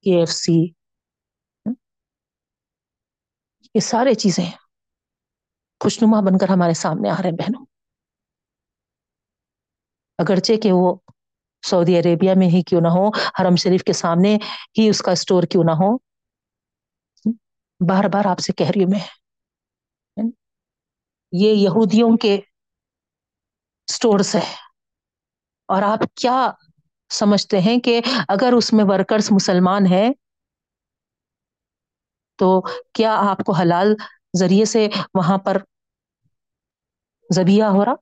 کے ایف سی۔ یہ سارے چیزیں خوشنما بن کر ہمارے سامنے آ رہے ہیں بہنوں۔ اگرچہ کہ وہ سعودی عربیہ میں ہی کیوں نہ ہو حرم شریف کے سامنے ہی اس کا اسٹور کیوں نہ ہو بار بار آپ سے کہہ رہی ہوں میں۔ یہ یہودیوں کے اسٹورس ہے اور آپ کیا سمجھتے ہیں کہ اگر اس میں ورکرز مسلمان ہیں، تو کیا آپ کو حلال ذریعے سے وہاں پر زبیہ ہو رہا؟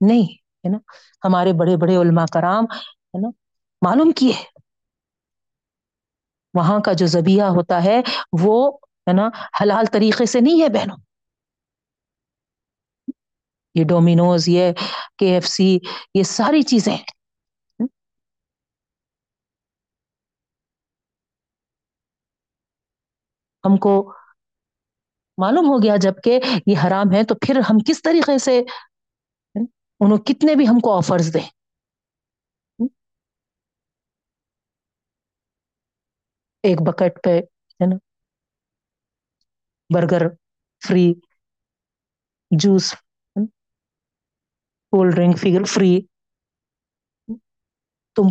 نہیں، ہے نا؟ ہمارے بڑے بڑے علماء کرام، ہے نا؟ معلوم کیے۔ وہاں کا جو زبیہ ہوتا ہے، وہ ہے نا حلال طریقے سے نہیں ہے بہنوں۔ یہ ڈومینوز، یہ کے ایف سی، یہ ساری چیزیں ہم کو معلوم ہو گیا جبکہ یہ حرام ہے تو پھر ہم کس طریقے سے انہوں کتنے بھی ہم کو آفرز دیں۔ ایک بکٹ پہ، ہے نا؟ Burger, free, juice cold drink figure free. تم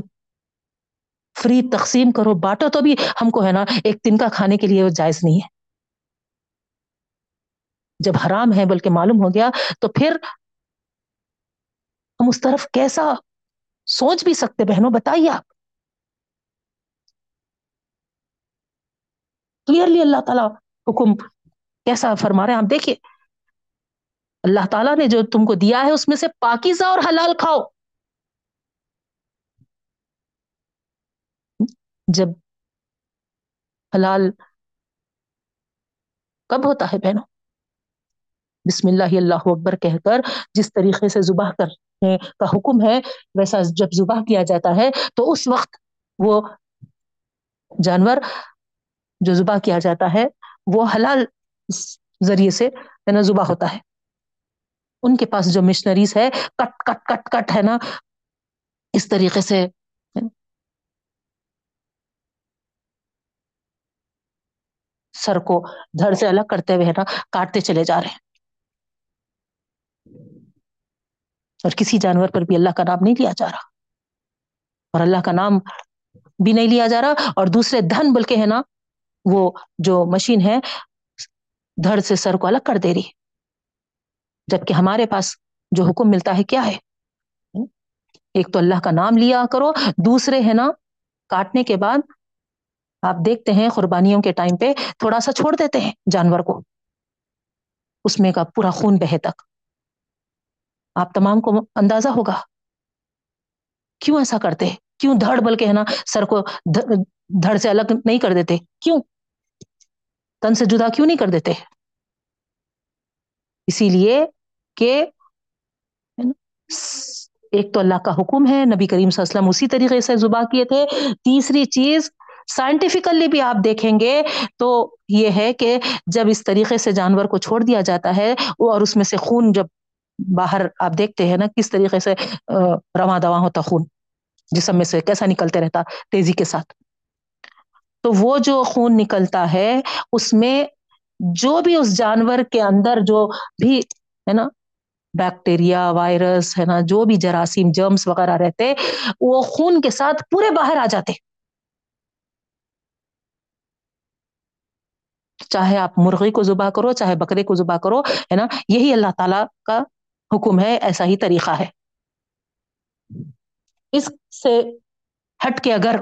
فری تقسیم کرو، بانٹو تو بھی۔ ہم کو ہے نا، ایک دن کا کھانے کے لیے جائز نہیں ہے۔ جب حرام ہے، بلکہ معلوم ہو گیا، تو پھر ہم اس طرف کیسا سوچ بھی سکتے، بہنوں، بتائیے آپ۔ کلیئرلی اللہ تعالیٰ حکم کیسا فرما رہے ہیں؟ آپ دیکھیے، اللہ تعالیٰ نے جو تم کو دیا ہے، اس میں سے پاکیزہ اور حلال کھاؤ۔ جب حلال کب ہوتا ہے بہنوں؟ بسم اللہ اللہ اکبر کہہ کر جس طریقے سے ذبح کرنے کا حکم ہے، ویسا جب ذبح کیا جاتا ہے، تو اس وقت وہ جانور جو ذبح کیا جاتا ہے، وہ حلال ذریعے سے نا ذبح ہوتا ہے۔ ان کے پاس جو مشنریز ہے، کٹ کٹ کٹ کٹ ہے نا، اس طریقے سے۔ سر کو دھڑ سے الگ کرتے ہوئے نا، کاٹتے چلے جا رہے ہیں۔ اور کسی جانور پر بھی اللہ کا نام نہیں لیا جا رہا۔ اور اللہ کا نام بھی نہیں لیا جا رہا، اور دوسرے دھن بول کے ہے نا وہ جو مشین ہے، دھڑ سے سر کو الگ کر دے رہی جبکہ ہمارے پاس جو حکم ملتا ہے، کیا ہے؟ ایک تو اللہ کا نام لیا کرو، دوسرے ہے نا، کاٹنے کے بعد آپ دیکھتے ہیں قربانیوں کے ٹائم پہ تھوڑا سا چھوڑ دیتے ہیں جانور کو۔ اس میں کا پورا خون بہے تک۔ آپ تمام کو اندازہ ہوگا۔ کیوں ایسا کرتے؟ کیوں دھڑ بل کے ہے نا، سر کو دھڑ سے الگ نہیں کر دیتے؟ کیوں؟ تن سے جدا کیوں نہیں کر دیتے؟ اسی لیے کہ ایک تو اللہ کا حکم ہے، نبی کریم صلی اللہ علیہ وسلم اسی طریقے سے زبا کیے تھے۔ تیسری چیز سائنٹیفکلی بھی آپ دیکھیں گے تو یہ ہے کہ جب اس طریقے سے جانور کو چھوڑ دیا جاتا ہے اور اس میں سے خون جب باہر آپ دیکھتے ہیں نا، کس طریقے سے رواں دواں ہوتا خون، جسم میں سے کیسا نکلتے رہتا، تیزی کے ساتھ۔ تو وہ جو خون نکلتا ہے، اس میں جو بھی اس جانور کے اندر جو بھی، ہے نا بیکٹیریا وائرس ہے نا، جو بھی جراثیم جرمس وغیرہ رہتے، وہ خون کے ساتھ پورے باہر آ جاتے۔ چاہے آپ مرغی کو ذبح کرو، چاہے بکرے کو ذبح کرو، ہے نا، یہی اللہ تعالی کا حکم ہے، ایسا ہی طریقہ ہے۔ اس سے ہٹ کے اگر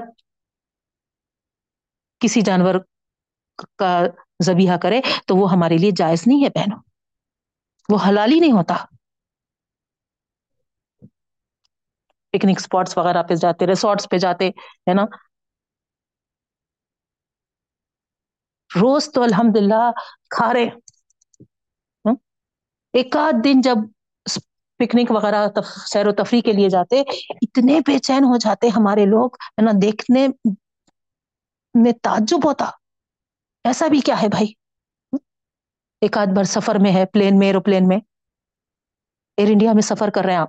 کسی جانور کا زبیحہ کرے تو وہ ہمارے لیے جائز نہیں ہے بہنوں۔ وہ حلال ہی نہیں ہوتا۔ پکنک اسپاٹس وغیرہ پہ جاتے، ریسورٹس پہ جاتے، ہے نا؟ روز تو الحمد للہ کھا رہے۔ ہاں؟ ایک آدھ دن جب پکنک وغیرہ سیر و تفریح کے لیے جاتے، اتنے بے چین ہو جاتے ہمارے لوگ، ہے نا؟ دیکھنے میں تعجب ہوتا۔ ایسا بھی کیا ہے بھائی؟ ایک آدھ بار سفر میں ہے، پلین میں، ایروپلین میں۔ ایئر انڈیا میں سفر کر رہے ہیں آپ۔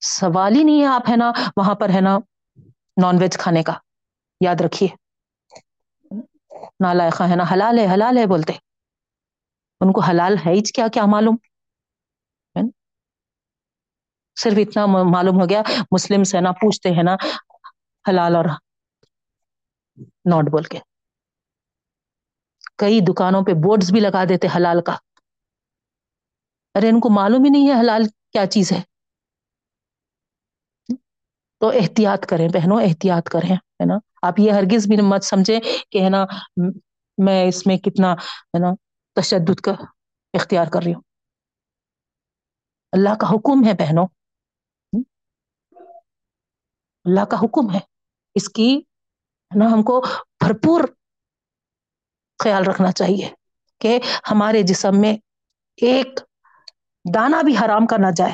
سوال ہی نہیں ہے، آپ ہے نا، وہاں پر ہے نا نان ویج کھانے کا۔ یاد رکھیے۔ نالائقہ ہے نا، حلال ہے حلال ہے بولتے۔ ان کو حلال ہے کیا کیا معلوم؟ صرف اتنا معلوم ہو گیا، مسلم سے نا، پوچھتے ہیں نا، حلال اور نوٹ بول کے۔ کئی دکانوں پہ بورڈز بھی لگا دیتے حلال کا۔ ارے، ان کو معلوم ہی نہیں ہے حلال کیا چیز ہے۔ تو احتیاط کریں بہنوں، احتیاط کریں، ہے نا؟ آپ یہ ہرگز بھی مت سمجھیں کہ، ہے نا، میں اس میں کتنا، ہے نا، تشدد کا اختیار کر رہی ہوں۔ اللہ کا حکم ہے بہنوں۔ اللہ کا حکم ہے۔ اس کی نا، ہم کو بھرپور خیال رکھنا چاہیے کہ ہمارے جسم میں ایک دانا بھی حرام کا نہ جائے۔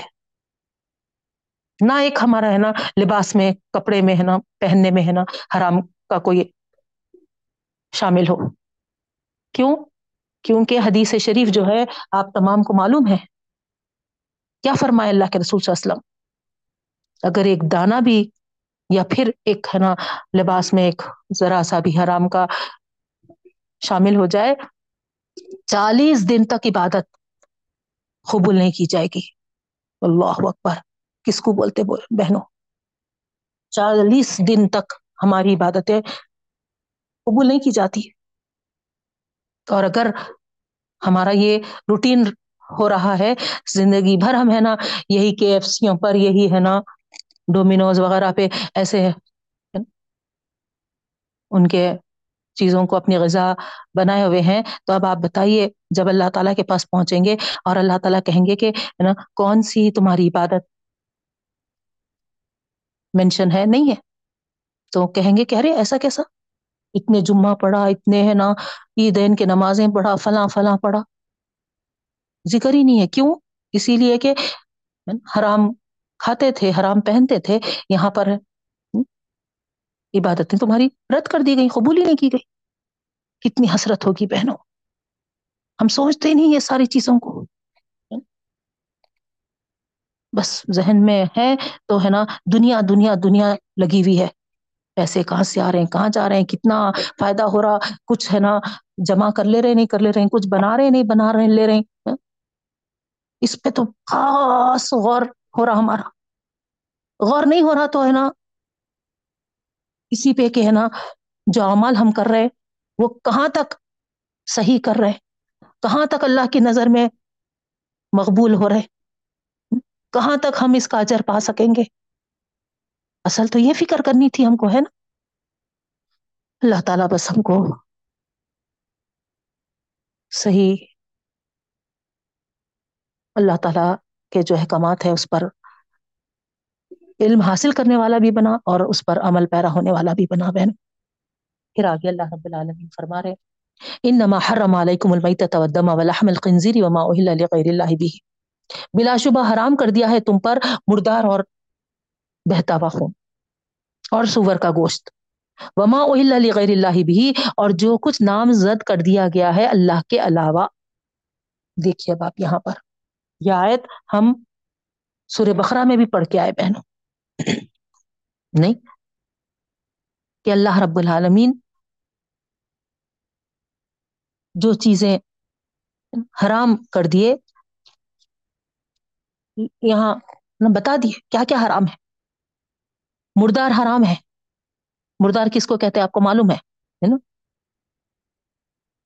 نہ ایک ہمارا، ہے نا، لباس میں، کپڑے میں، ہے نا، پہننے میں، ہے نا، حرام کا کوئی شامل ہو۔ کیوں؟ کیونکہ حدیث شریف جو ہے، آپ تمام کو معلوم ہے۔ کیا فرمائے اللہ کے رسول صلی اللہ علیہ وسلم؟ اگر ایک دانا بھی یا پھر ایک ہے نا لباس میں ایک ذرا سا بھی حرام کا شامل ہو جائے، چالیس دن تک عبادت قبول نہیں کی جائے گی۔ اللہ اکبر، کس کو بولتے بہنوں؟ چالیس دن تک ہماری عبادتیں قبول نہیں کی جاتی۔ اور اگر ہمارا یہ روٹین ہو رہا ہے، زندگی بھر ہم ہے نا یہی کے ایف سیوں پر، یہی ہے نا ڈومینوز وغیرہ پہ ایسے ان کے چیزوں کو اپنی غذا بنائے ہوئے ہیں۔ تو اب آپ بتائیے، جب اللہ تعالیٰ کے پاس پہنچیں گے اور اللہ تعالیٰ کہیں گے کہ نا، کون سی تمہاری عبادت مینشن ہے؟ نہیں ہے۔ تو کہیں گے کہ، ارے، ایسا کیسا؟ اتنے جمعہ پڑھا، اتنے، ہے نا عیدین کے نمازیں پڑھا، فلاں فلاں پڑھا۔ ذکر ہی نہیں ہے۔ کیوں؟ اسی لیے کہ حرام کھاتے تھے، حرام پہنتے تھے، یہاں پر عبادتیں تمہاری رد کر دی گئی قبول ہی نہیں کی گئی کتنی حسرت ہوگی بہنوں۔ ہم سوچتے نہیں یہ ساری چیزوں کو۔ بس ذہن میں ہے تو ہے نا، دنیا دنیا دنیا لگی ہوئی ہے۔ پیسے کہاں سے آ رہے ہیں، کہاں جا رہے ہیں، کتنا فائدہ ہو رہا۔ کچھ ہے نا، جمع کر لے رہے، نہیں کر لے رہے۔ ہیں کچھ بنا رہے، نہیں بنا رہے، لے رہے۔ ہاں، اس پہ تو خاص غور ہو رہا ہمارا۔ غور نہیں ہو رہا تو ہے نا، اسی پہ کہ ہے نا، جو عمل ہم کر رہے، وہ کہاں تک صحیح کر رہے؟ کہاں تک اللہ کی نظر میں مقبول ہو رہے؟ کہاں تک ہم اس کا اجر پا سکیں گے؟ اصل تو یہ فکر کرنی تھی ہم کو، ہے نا؟ اللہ تعالیٰ بس ہم کو صحیح اللہ تعالیٰ کے جو احکامات ہیں اس پر علم حاصل کرنے والا بھی بنا اور اس پر عمل پیرا ہونے والا بھی بنا بہن۔ پھر آگے اللہ رب العالمین فرما رہے انما حرم علیکم المیتۃ والدم ولحم الخنزیر وما اهل لغیر اللہ به۔ بلا شبہ حرام کر دیا ہے تم پر مردار اور بہتا ہوا خون اور سور کا گوشت۔ وما اهل لغیر اللہ به۔ اور جو کچھ نام زد کر دیا گیا ہے اللہ کے علاوہ۔ دیکھیے اب آپ یہاں پر۔ یہ آیت ہم سورہ بقرہ میں بھی پڑھ کے آئے بہنوں۔ نہیں؟ کہ اللہ رب العالمین جو چیزیں حرام کر دیے، یہاں بتا دیے کیا کیا حرام ہے۔ مردار حرام ہے۔ مردار کس کو کہتے ہیں؟ آپ کو معلوم ہے نا؟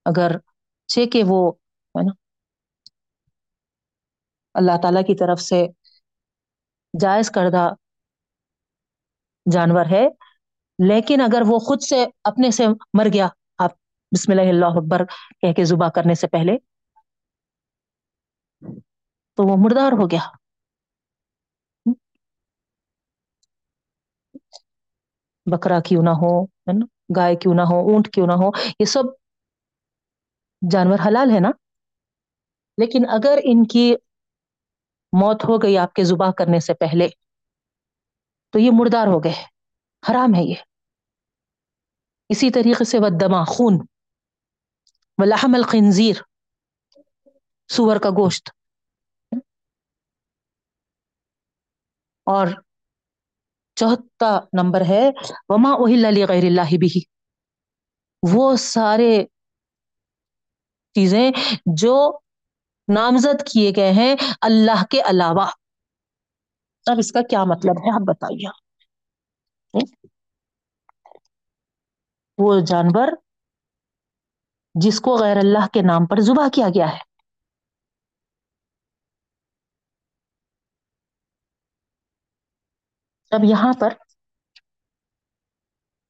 اگر چھ کہ وہ، ہے نا؟ اللہ تعالی کی طرف سے جائز کردہ جانور ہے۔ لیکن اگر وہ خود سے اپنے سے مر گیا، آپ بسم اللہ اللہ اکبر کہہ کے زبا کرنے سے پہلے، تو وہ مردار ہو گیا۔ بکرا کیوں نہ ہو گائے کیوں نہ ہو، اونٹ کیوں نہ ہو، یہ سب جانور حلال ہے نا؟ لیکن اگر ان کی موت ہو گئی آپ کے زبا کرنے سے پہلے۔ تو یہ مردار ہو گئے۔ حرام ہے یہ۔ اسی طریقے سے ودما خون۔ و لحم الخنزیر۔ سور کا گوشت۔ اور چوتھا نمبر ہے، وما اہل علی غیر اللہ بھی وہ سارے چیزیں جو نامزد کیے گئے ہیں اللہ کے علاوہ۔ اب اس کا کیا مطلب ہے؟ آپ بتائیے۔ وہ جانور جس کو غیر اللہ کے نام پر ذبح کیا گیا ہے۔ اب یہاں پر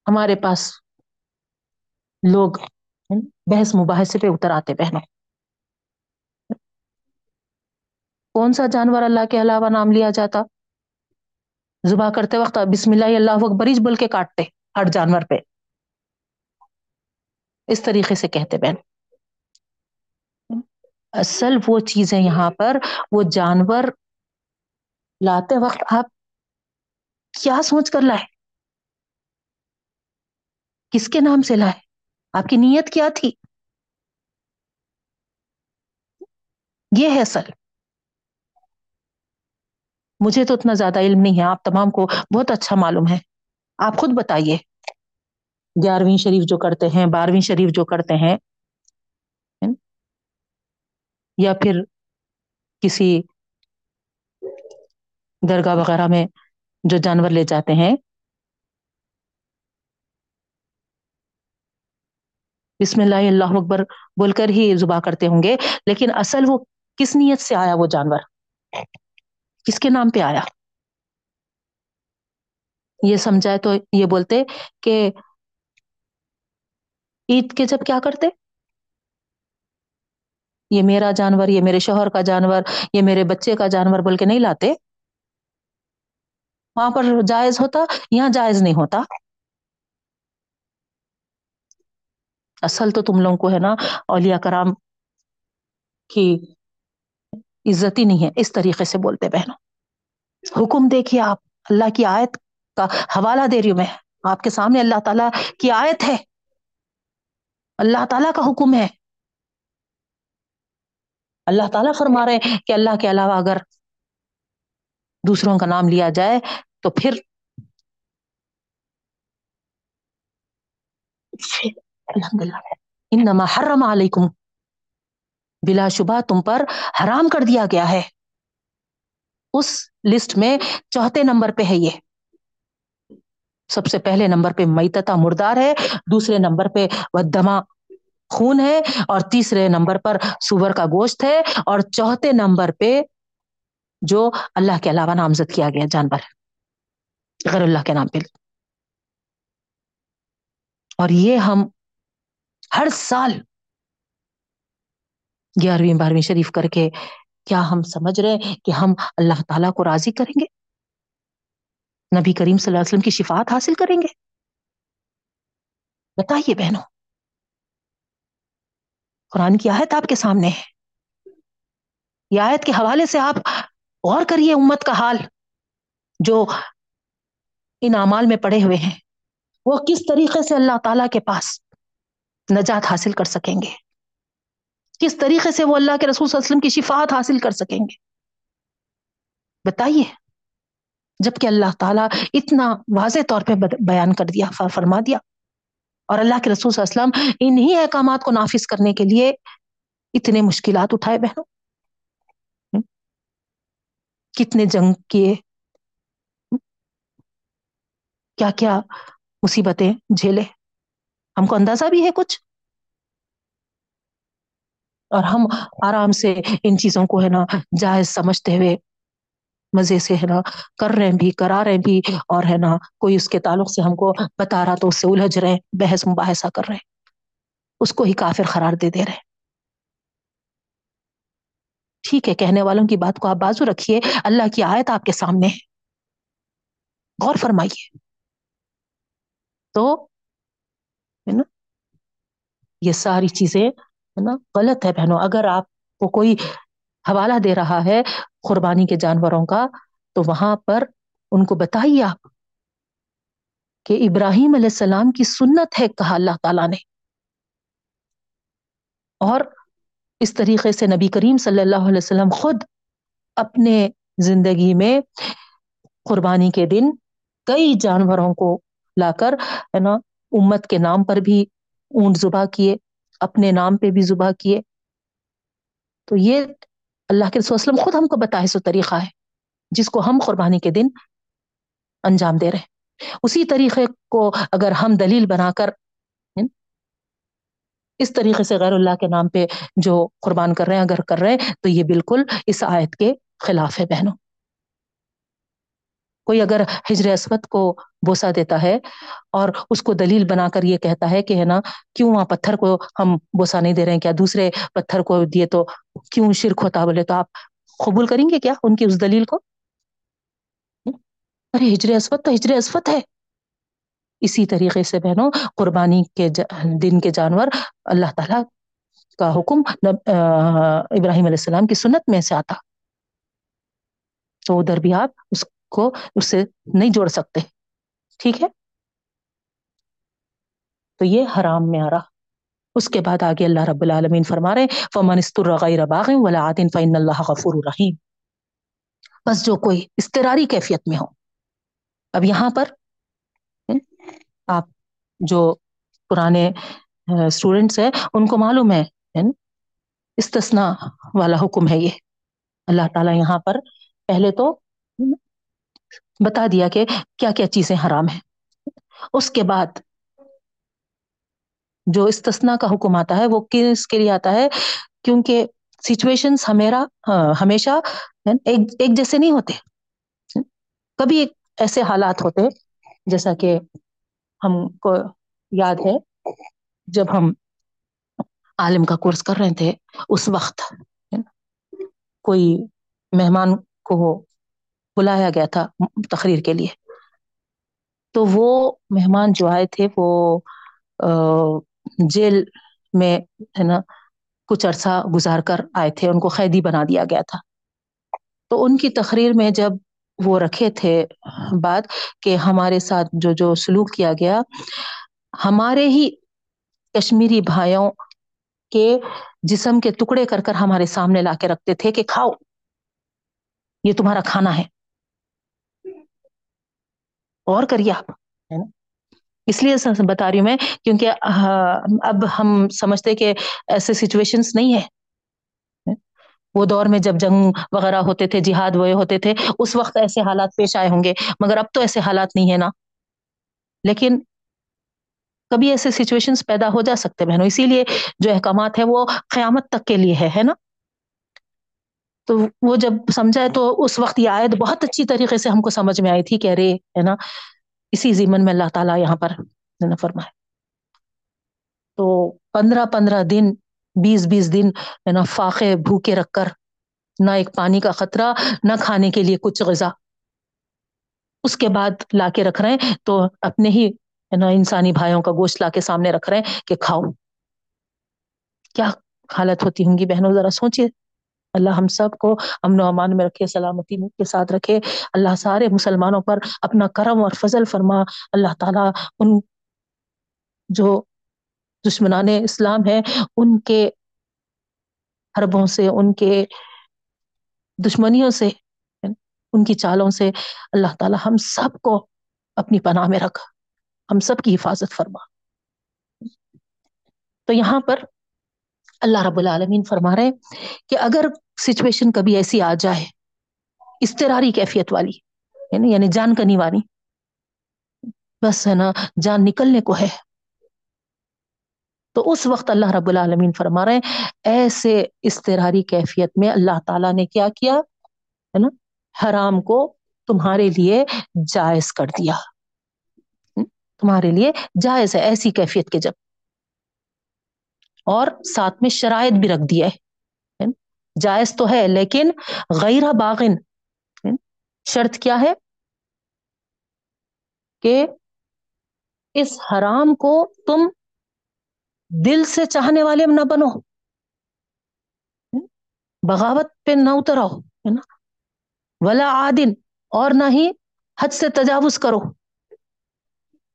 ہمارے پاس لوگ بحث مباحثے پہ اتر آتے بہنوں۔ کون سا جانور اللہ کے علاوہ نام لیا جاتا؟ زبا کرتے وقت بسم اللہ اللہ اکبر بول کے کاٹتے ہر جانور پہ۔ اس طریقے سے کہتے بہن۔ اصل وہ چیزیں یہاں پر، وہ جانور لاتے وقت آپ کیا سوچ کر لائے؟ کس کے نام سے لائے؟ آپ کی نیت کیا تھی؟ یہ ہے اصل۔ مجھے تو اتنا زیادہ علم نہیں ہے، آپ تمام کو بہت اچھا معلوم ہے۔ آپ خود بتائیے۔ گیارہویں شریف جو کرتے ہیں، بارہویں شریف جو کرتے ہیں یا پھر کسی درگاہ وغیرہ میں جو جانور لے جاتے ہیں۔ بسم اللہ اللہ اکبر بول کر ہی زبا کرتے ہوں گے، لیکن اصل وہ کس نیت سے آیا وہ جانور؟ کس کے نام پہ آیا؟ یہ سمجھائے تو یہ بولتے کہ عید کے جب کیا کرتے؟ یہ میرا جانور، یہ میرے شوہر کا جانور، یہ میرے بچے کا جانور بول کے نہیں لاتے؟ وہاں پر جائز ہوتا، یہاں جائز نہیں ہوتا؟ اصل تو تم لوگوں کو ہے نا اولیاء کرام کی عزت ہی نہیں ہے، اس طریقے سے بولتے بہنوں۔ حکم دیکھیے آپ، اللہ کی آیت کا حوالہ دے رہی ہوں میں۔ آپ کے سامنے اللہ تعالیٰ کی آیت ہے۔ اللہ تعالیٰ کا حکم ہے۔ اللہ تعالیٰ فرما رہے ہیں کہ اللہ کے علاوہ اگر دوسروں کا نام لیا جائے تو پھر الحمد للہ انما حرم علیکم بلا شبہ تم پر حرام کر دیا گیا ہے۔ اس لسٹ میں چوتھے نمبر پہ ہے یہ۔ سب سے پہلے نمبر پہ میتتا مردار ہے، دوسرے نمبر پہ ودما خون ہے اور تیسرے نمبر پر سور کا گوشت ہے۔ اور چوتھے نمبر پہ جو اللہ کے علاوہ نامزد کیا گیا جانور غیر اللہ کے نام پہ۔ اور یہ ہم ہر سال گیارہویں بارہویں شریف کر کے کیا ہم سمجھ رہے ہیں کہ ہم اللہ تعالیٰ کو راضی کریں گے؟ نبی کریم صلی اللہ علیہ وسلم کی شفاعت حاصل کریں گے؟ بتائیے بہنوں، قرآن کی آیت آپ کے سامنے ہے۔ یہ آیت کے حوالے سے آپ غور کریے امت کا حال، جو ان اعمال میں پڑے ہوئے ہیں۔ وہ کس طریقے سے اللہ تعالیٰ کے پاس نجات حاصل کر سکیں گے؟ کس طریقے سے وہ اللہ کے رسول صلی اللہ علیہ وسلم کی شفاعت حاصل کر سکیں گے؟ بتائیے۔ جبکہ اللہ تعالیٰ اتنا واضح طور پہ بیان کر دیا فرما دیا۔ اور اللہ کے رسول صلی اللہ علیہ وسلم انہی احکامات کو نافذ کرنے کے لیے اتنے مشکلات اٹھائے بہنوں۔ کتنے جنگ کیے۔ کیا کیا مصیبتیں جھیلے۔ ہم کو اندازہ بھی ہے کچھ۔ اور ہم آرام سے ان چیزوں کو ہے نا جائز سمجھتے ہوئے مزے سے ہے نا کر رہے بھی، کرا رہے بھی اور ہے نا کوئی اس کے تعلق سے ہم کو بتا رہا تو اس سے الجھ رہے بحث مباحثہ کر رہے اس کو ہی کافر قرار دے دے رہے ٹھیک ہے، کہنے والوں کی بات کو آپ بازو رکھیے۔ اللہ کی آیت آپ کے سامنے ہے۔ غور فرمائیے۔ تو ہے نا یہ ساری چیزیں ہے نا؟ غلط ہے بہنوں، اگر آپ کو کوئی حوالہ دے رہا ہے قربانی کے جانوروں کا، تو وہاں پر ان کو بتائیے آپ کہ ابراہیم علیہ السلام کی سنت ہے کہا اللہ تعالیٰ نے۔ اور اس طریقے سے نبی کریم صلی اللہ علیہ وسلم خود اپنے زندگی میں قربانی کے دن کئی جانوروں کو لا کر، ہے نا، امت کے نام پر بھی اونٹ زبا کیے۔ اپنے نام پہ بھی زبا کیے۔ تو یہ اللہ کے رسول وسلم خود ہم کو بتائے سو طریقہ ہے، جس کو ہم قربانی کے دن انجام دے رہے اسی طریقے کو اگر ہم دلیل بنا کر اس طریقے سے غیر اللہ کے نام پہ جو قربان کر رہے ہیں، اگر کر رہے ہیں، تو یہ بالکل اس آیت کے خلاف ہے بہنوں۔ کوئی اگر ہجر اسود کو بوسا دیتا ہے اور اس کو دلیل بنا کر یہ کہتا ہے کہ ہے نا، کیوں وہاں پتھر کو ہم بوسا نہیں دے رہے ہیں؟ کیا دوسرے پتھر کو دیے تو کیوں شرک ہوتا بولے؟ تو آپ قبول کریں گے کیا ان کی اس دلیل کو؟ ارے ہجر اسود تو ہجر اسود ہے۔ اسی طریقے سے بہنوں، قربانی کے دن کے جانور اللہ تعالی کا حکم ابراہیم علیہ السلام کی سنت میں سے آتا۔ تو ادھر بھی آپ اس کو اس سے نہیں جوڑ سکتے۔ ٹھیک ہے؟ تو یہ حرام میں آ رہا۔ اس کے بعد آگے اللہ رب العالمین فرما رہے فمن استر غیر باغ ولا عادن فإن اللہ غفور رحیم بس جو کوئی استراری کیفیت میں ہو۔ اب یہاں پر آپ جو پرانے اسٹوڈینٹس ہیں، ان کو معلوم ہے استثنا والا حکم ہے یہ۔ اللہ تعالیٰ یہاں پر، پہلے تو بتا دیا کہ کیا کیا چیزیں حرام ہیں۔ اس کے بعد جو استثنا کا حکم آتا ہے وہ کس کے لیے آتا ہے؟ کیونکہ سچویشن ہاں، ہمیشہ یعنی ایک جیسے نہیں ہوتے۔ کبھی ایک ایسے حالات ہوتے جیسا کہ ہم کو یاد ہے، جب ہم عالم کا کورس کر رہے تھے، اس وقت یعنی کوئی مہمان کو بلایا گیا تھا تقریر کے لیے۔ تو وہ مہمان جو آئے تھے، وہ جیل میں، ہے نا، کچھ عرصہ گزار کر آئے تھے، ان کو قیدی بنا دیا گیا تھا۔ تو ان کی تقریر میں جب وہ رکھے تھے بات کہ ہمارے ساتھ جو جو سلوک کیا گیا، ہمارے ہی کشمیری بھائیوں کے جسم کے ٹکڑے کر کر ہمارے سامنے لا کے رکھتے تھے کہ کھاؤ، یہ تمہارا کھانا ہے۔ اور کریے آپ، ہے نا؟ اس لیے بتا رہی ہوں میں، کیونکہ اب ہم سمجھتے کہ ایسے سچویشنس نہیں ہے وہ دور میں جب جنگ وغیرہ ہوتے تھے، جہاد وہ ہوتے تھے، اس وقت ایسے حالات پیش آئے ہوں گے، مگر اب تو ایسے حالات نہیں ہے نا۔ لیکن کبھی ایسے سچویشنس پیدا ہو جا سکتے بہنوں، اسی لیے جو احکامات ہے وہ قیامت تک کے لیے ہے ہے نا؟ تو وہ جب سمجھا تو اس وقت یہ آیت بہت اچھی طریقے سے ہم کو سمجھ میں آئی تھی کہ ارے، ہے نا، اسی زمن میں اللہ تعالیٰ یہاں پر فرمائے تو پندرہ پندرہ دن، بیس بیس دن، ہے نا، فاقے بھوکے رکھ کر، نہ ایک پانی کا خطرہ، نہ کھانے کے لیے کچھ غذا۔ اس کے بعد لا کے رکھ رہے ہیں، تو اپنے ہی، ہے نا، انسانی بھائیوں کا گوشت لا کے سامنے رکھ رہے ہیں کہ کھاؤ۔ کیا حالت ہوتی ہوں گی بہنوں؟ ذرا سوچیے اللہ ہم سب کو امن و امان میں رکھے، سلامتی کے ساتھ رکھے۔ اللہ سارے مسلمانوں پر اپنا کرم اور فضل فرما۔ اللہ تعالیٰ ان جو دشمنان اسلام ہے ان کے حربوں سے، ان کے دشمنیوں سے، ان کی چالوں سے اللہ تعالی ہم سب کو اپنی پناہ میں رکھ۔ ہم سب کی حفاظت فرما۔ تو یہاں پر اللہ رب العالمین فرما رہے کہ اگر سچویشن کبھی ایسی آ جائے استراری کیفیت والی یعنی-, یعنی جان کنی والی، بس ہے نا، جان نکلنے کو ہے۔ تو اس وقت اللہ رب العالمین فرما رہے ہیں، ایسے استراری کیفیت میں اللہ تعالیٰ نے کیا کیا؟ ہے نا، حرام کو تمہارے لیے جائز کر دیا۔ تمہارے لیے جائز ہے، ایسی کیفیت کے جب اور ساتھ میں شرائط بھی رکھ دیا ہے۔ جائز تو ہے، لیکن غیر باغن شرط کیا ہے؟ کہ اس حرام کو تم دل سے چاہنے والے نہ بنو۔ بغاوت پہ نہ اترو ہے نا؟ ولا عادن، اور نہ ہی حد سے تجاوز کرو۔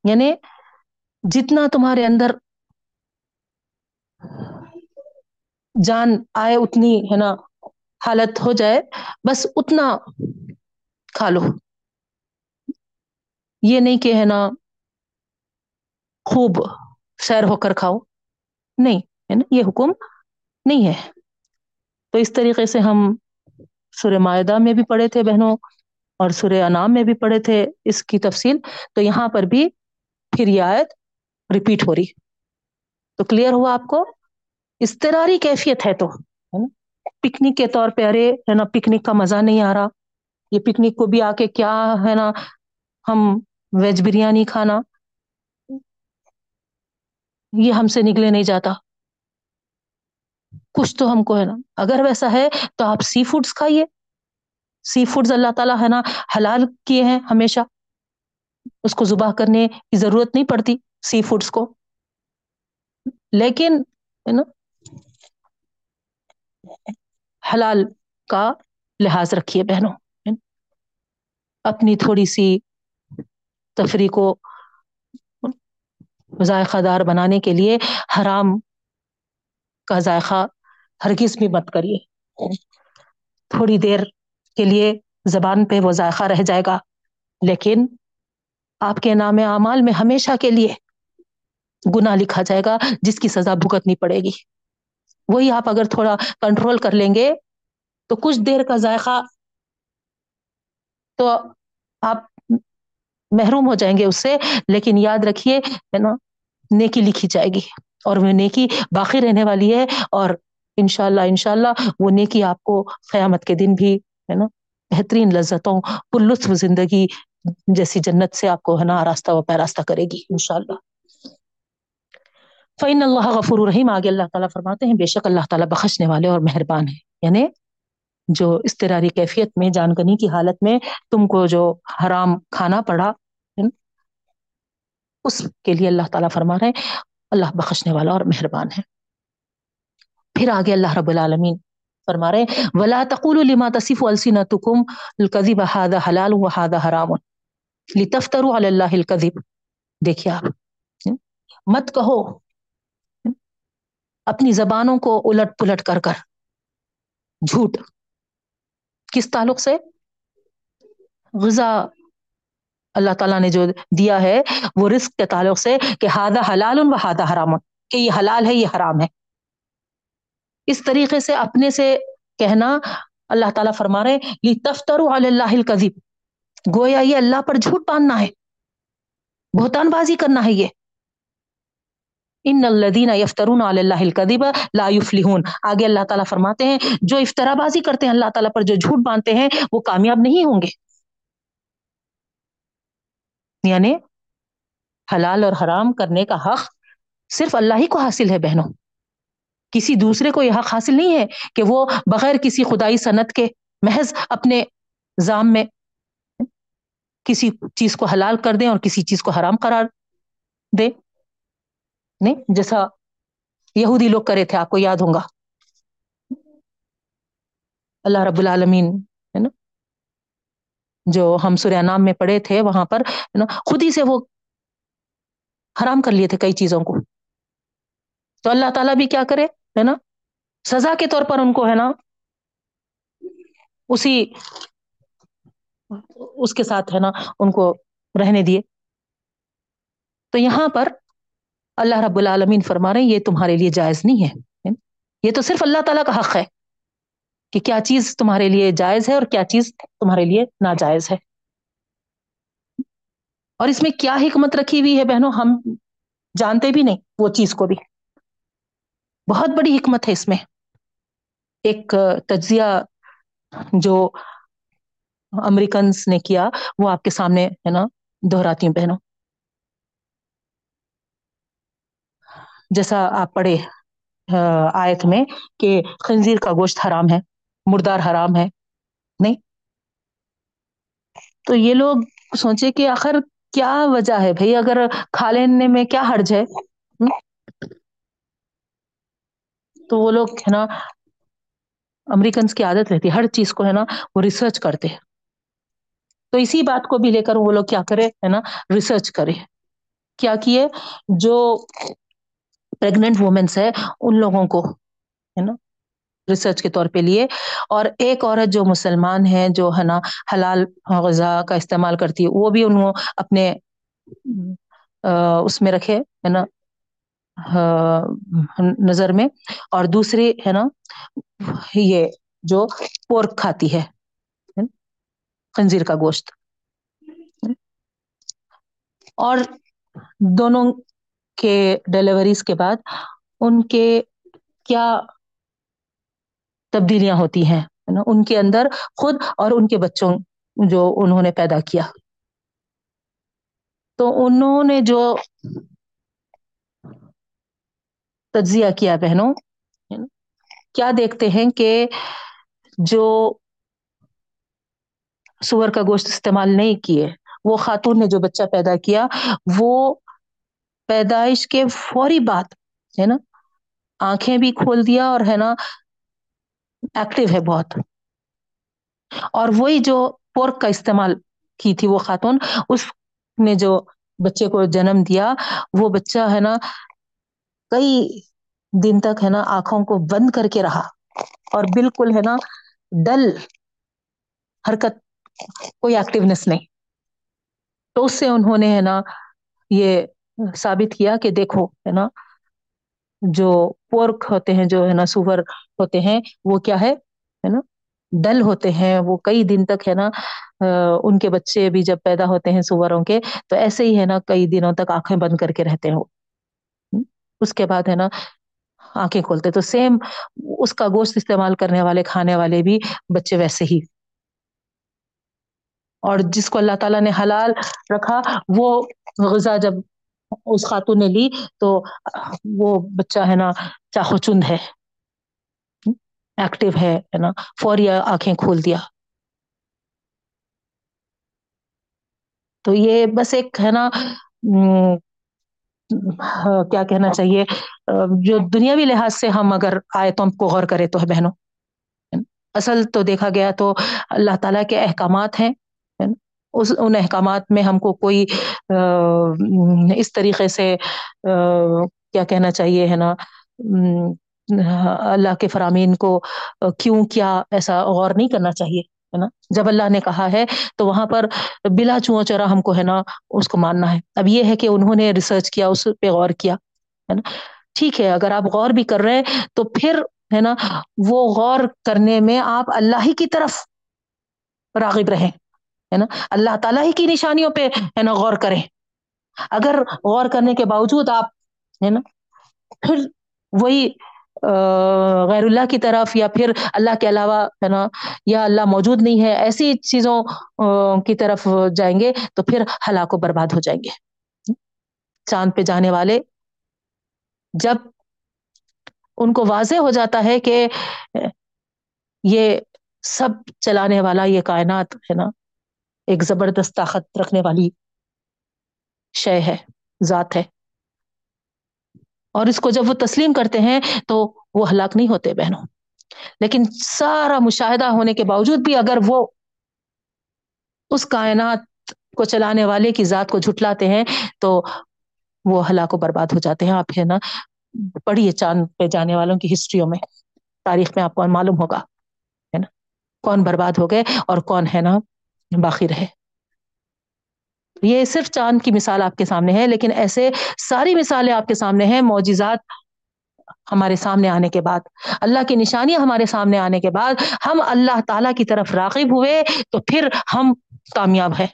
یعنی جتنا تمہارے اندر جان آئے اتنی، ہے نا، حالت ہو جائے، بس اتنا کھا لو۔ یہ نہیں کہ، ہے نا، خوب سیر ہو کر کھاؤ۔ نہیں، ہے نا، یہ حکم نہیں ہے۔ تو اس طریقے سے ہم سورہ معاہدہ میں بھی پڑھے تھے بہنوں، اور سورہ انعام میں بھی پڑھے تھے اس کی تفصیل۔ تو یہاں پر بھی پھر یہ آیت ریپیٹ ہو رہی۔ تو کلیئر ہوا آپ کو؟ استراری کیفیت ہے تو پکنک کے طور پہ، ارے، ہے نا، پکنک کا مزہ نہیں آ رہا۔ یہ پکنک کو بھی آ کے کیا، ہے نا، ہم ویج بریانی کھانا۔ یہ ہم سے نکلے نہیں جاتا۔ کچھ تو ہم کو، ہے نا، اگر ویسا ہے تو آپ سی فوڈس کھائیے۔ سی فوڈز اللہ تعالیٰ، ہے نا، حلال کیے ہیں ہمیشہ۔ اس کو ذبح کرنے کی ضرورت نہیں پڑتی سی فوڈس کو۔ لیکن، ہے نا حلال کا لحاظ رکھیے بہنوں اپنی تھوڑی سی تفریح کو ذائقہ دار بنانے کے لیے حرام کا ذائقہ ہرگز بھی مت کریے۔ تھوڑی دیر کے لیے زبان پہ وہ ذائقہ رہ جائے گا، لیکن آپ کے نام اعمال میں ہمیشہ کے لیے گنا لکھا جائے گا، جس کی سزا بھگتنی پڑے گی۔ وہی آپ اگر تھوڑا کنٹرول کر لیں گے تو کچھ دیر کا ذائقہ تو آپ محروم ہو جائیں گے اس سے، لیکن یاد رکھیے ہے نا، نیکی لکھی جائے گی اور وہ نیکی باقی رہنے والی ہے اور انشاء اللہ اللہ وہ نیکی آپ کو قیامت کے دن بھی ہے نا بہترین لذتوں، پر لطف زندگی جیسی جنت سے آپ کو ہے نا راستہ و پیراستہ کرے گی انشاء اللہ فعن اللہ غفور الرحیم آگے اللہ تعالیٰ فرماتے ہیں، بے شک اللہ تعالیٰ بخشنے والے اور مہربان ہیں۔ یعنی جو استراری کیفیت میں، جانکنی کی حالت میں تم کو جو حرام کھانا پڑا اس کے لیے اللہ تعالیٰ فرما رہے ہیں، اللہ بخشنے والا اور مہربان ہے۔ پھر آگے اللہ رب العالمین فرما رہے ہیں، ولا تقول لما تصف السنتكم الكذب هذا حلال وهذا حرام۔ لتفتروا على الله الكذب۔ دیکھیے آپ، مت کہو اپنی زبانوں کو الٹ پلٹ کر کر۔ جھوٹ۔ کس تعلق سے؟ غذا۔ اللہ تعالیٰ نے جو دیا ہے، وہ رزق کے تعلق سے کہ ہادہ حلال و ہادہ حرام۔ کہ یہ حلال ہے، یہ حرام ہے۔ اس طریقے سے اپنے سے کہنا اللہ تعالیٰ فرما رہے تفتر اللہ گویا یہ اللہ پر جھوٹ باندھنا ہے۔ بہتان بازی کرنا ہے یہ۔ ان الدین یفترون اللہ القدیب لا یفلحون آگے اللہ تعالیٰ فرماتے ہیں، جو افطرا بازی کرتے ہیں، اللہ تعالیٰ پر جو جھوٹ باندھتے ہیں، وہ کامیاب نہیں ہوں گے۔ یعنی حلال اور حرام کرنے کا حق صرف اللہ ہی کو حاصل ہے، بہنوں۔ کسی دوسرے کو یہ حق حاصل نہیں ہے کہ وہ بغیر کسی خدائی صنعت کے محض اپنے ذام میں کسی چیز کو حلال کر دیں اور کسی چیز کو حرام قرار دے نہیں، جیسا یہودی لوگ کرے تھے، آپ کو یاد ہوں گا۔ اللہ رب العالمین، ہے نا، جو ہم سوریا نام میں پڑھے تھے، وہاں پر، ہے نا، خود ہی سے وہ حرام کر لیے تھے کئی چیزوں کو۔ تو اللہ تعالیٰ بھی کیا کرے، ہے نا، سزا کے طور پر ان کو، ہے نا، اسی، اس کے ساتھ، ہے نا، ان کو رہنے دیے۔ تو یہاں پر اللہ رب العالمین فرما رہے ہیں، یہ تمہارے لیے جائز نہیں ہے۔ یہ تو صرف اللہ تعالیٰ کا حق ہے کہ کیا چیز تمہارے لیے جائز ہے اور کیا چیز تمہارے لیے ناجائز ہے۔ اور اس میں کیا حکمت رکھی ہوئی ہے بہنوں، ہم جانتے بھی نہیں وہ چیز کو بھی۔ بہت بڑی حکمت ہے اس میں۔ ایک تجزیہ جو امریکنس نے کیا، وہ آپ کے سامنے ہے نا، دہراتی ہوں بہنوں۔ جیسا آپ پڑھے آیت میں کہ خنزیر کا گوشت حرام ہے، مردار حرام ہے، نہیں؟ تو یہ لوگ سوچے کہ آخر کیا وجہ ہے بھائی؟ اگر کھا لینے میں کیا حرج ہے؟ تو وہ لوگ ہے نا امریکنس کی عادت رہتی ہے، ہر چیز کو ہے نا وہ ریسرچ کرتے ہیں۔ تو اسی بات کو بھی لے کر وہ لوگ کیا کرے، ہے نا ریسرچ کرے۔ کیا کیے؟ جو پریگنٹ وومنس ہے ان لوگوں کو، ہے نا؟ ریسرچ کے طور پہ لیے۔ اور ایک عورت جو مسلمان ہے، جو ہے نا، حلال غذا کا استعمال کرتی ہے، وہ بھی انہوں اپنے اس میں رکھے، ہے نا؟ نظر میں۔ اور دوسری، ہے نا، یہ جو پورک کھاتی ہے خنزیر کا گوشت۔ اور دونوں کے ڈیلیوریز کے بعد ان کے کیا تبدیلیاں ہوتی ہیں ان کے اندر خود اور ان کے بچوں جو انہوں نے پیدا کیا۔ تو انہوں نے جو تجزیہ کیا بہنوں کیا دیکھتے ہیں کہ جو سور کا گوشت استعمال نہیں کیے، وہ خاتون نے جو بچہ پیدا کیا، وہ پیدائش کے فوری بعد، ہے نا؟ آنکھیں بھی کھول دیا اور ہے نا ایکٹیو ہے بہت۔ اور وہی جو پورک کا استعمال کی تھی وہ خاتون، اس نے جو بچے کو جنم دیا، وہ بچہ ہے نا، کئی دن تک ہے نا آنکھوں کو بند کر کے رہا۔ اور بالکل ہے نا، ڈل، حرکت، کوئی ایکٹیونیس نہیں۔ تو اس سے انہوں نے ہے نا، یہ ثابت کیا کہ دیکھو، ہے نا، جو پورک ہوتے ہیں، جو ہے نا سور ہوتے ہیں، وہ کیا ہے نا، ڈل ہوتے ہیں۔ وہ کئی دن تک، ہے نا ان کے بچے بھی جب پیدا ہوتے ہیں سوروں کے، تو ایسے ہی، ہے نا، کئی دنوں تک آنکھیں بند کر کے رہتے ہیں وہ اس کے بعد، ہے نا، آنکھیں کھولتے۔ تو سیم اس کا گوشت استعمال کرنے والے، کھانے والے بھی بچے ویسے ہی۔ اور جس کو اللہ تعالیٰ نے حلال رکھا، وہ غذا جب اس خاتون نے لی تو وہ بچہ ہے نا چاخو چند ہے؟ ایکٹیو ہے نا؟ فوری آنکھیں کھول دیا۔ تو یہ بس ایک ہے نا کیا کہنا چاہیے؟ جو دنیاوی لحاظ سے ہم اگر آئے تو ہم کو غور کرے تو ہے بہنوں، اصل تو دیکھا گیا تو اللہ تعالی کے احکامات ہیں۔ اس ان احکامات میں ہم کو کوئی اس طریقے سے کیا کہنا چاہیے، ہے نا اللہ کے فرامین کو کیوں کیا ایسا غور نہیں کرنا چاہیے، ہے نا؟ جب اللہ نے کہا ہے تو وہاں پر بلا چو چرا ہم کو، ہے نا، اس کو ماننا ہے۔ اب یہ ہے کہ انہوں نے ریسرچ کیا، اس پہ غور کیا، ہے نا؟ ٹھیک ہے، اگر آپ غور بھی کر رہے ہیں تو پھر، ہے نا، وہ غور کرنے میں آپ اللہ ہی کی طرف راغب رہیں۔ ہے نا؟ اللہ تعالیٰ ہی کی نشانیوں پہ ہے نا غور کریں۔ اگر غور کرنے کے باوجود آپ ہے نا، پھر وہی غیر اللہ کی طرف یا پھر اللہ کے علاوہ ہے نا، یا اللہ موجود نہیں ہے، ایسی چیزوں کی طرف جائیں گے تو پھر ہلاک و برباد ہو جائیں گے۔ چاند پہ جانے والے جب ان کو واضح ہو جاتا ہے کہ یہ سب چلانے والا، یہ کائنات ہے نا ایک زبردست طاقت رکھنے والی شے ہے، ذات ہے۔ اور اس کو جب وہ تسلیم کرتے ہیں تو وہ ہلاک نہیں ہوتے بہنوں۔ لیکن سارا مشاہدہ ہونے کے باوجود بھی اگر وہ اس کائنات کو چلانے والے کی ذات کو جھٹلاتے ہیں تو وہ ہلاک و برباد ہو جاتے ہیں۔ آپ ہے نا پڑھیے چاند پہ جانے والوں کی ہسٹریوں میں، تاریخ میں آپ کو معلوم ہوگا، ہے نا، کون برباد ہو گئے اور کون ہے نا باقی رہے یہ صرف چاند کی مثال آپ کے سامنے ہے، لیکن ایسے ساری مثالیں آپ کے سامنے ہیں، معجزات ہمارے سامنے آنے کے بعد۔ اللہ کی نشانیاں ہمارے سامنے آنے کے بعد، ہم اللہ تعالی کی طرف راغب ہوئے تو پھر ہم کامیاب ہے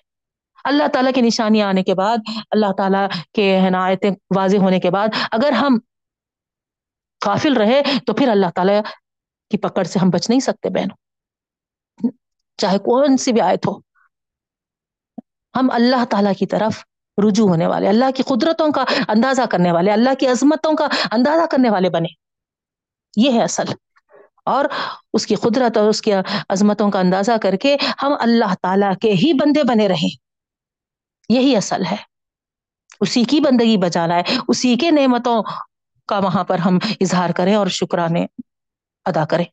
اللہ تعالیٰ کی نشانیاں آنے کے بعد، اللہ تعالیٰ کے عنایتیں واضح ہونے کے بعد، اگر ہم قافل رہے تو پھر اللہ تعالیٰ کی پکڑ سے ہم بچ نہیں سکتے بہنوں۔ چاہے کون سی بھی آیت ہو۔ ہم اللہ تعالیٰ کی طرف رجوع ہونے والے، اللہ کی قدرتوں کا اندازہ کرنے والے، اللہ کی عظمتوں کا اندازہ کرنے والے بنے۔ یہ ہے اصل۔ اور اس کی قدرت اور اس کی عظمتوں کا اندازہ کر کے ہم اللہ تعالیٰ کے ہی بندے بنے رہیں۔ یہی اصل ہے۔ اسی کی بندگی بچانا ہے، اسی کے نعمتوں کا وہاں پر ہم اظہار کریں اور شکرانے ادا کریں۔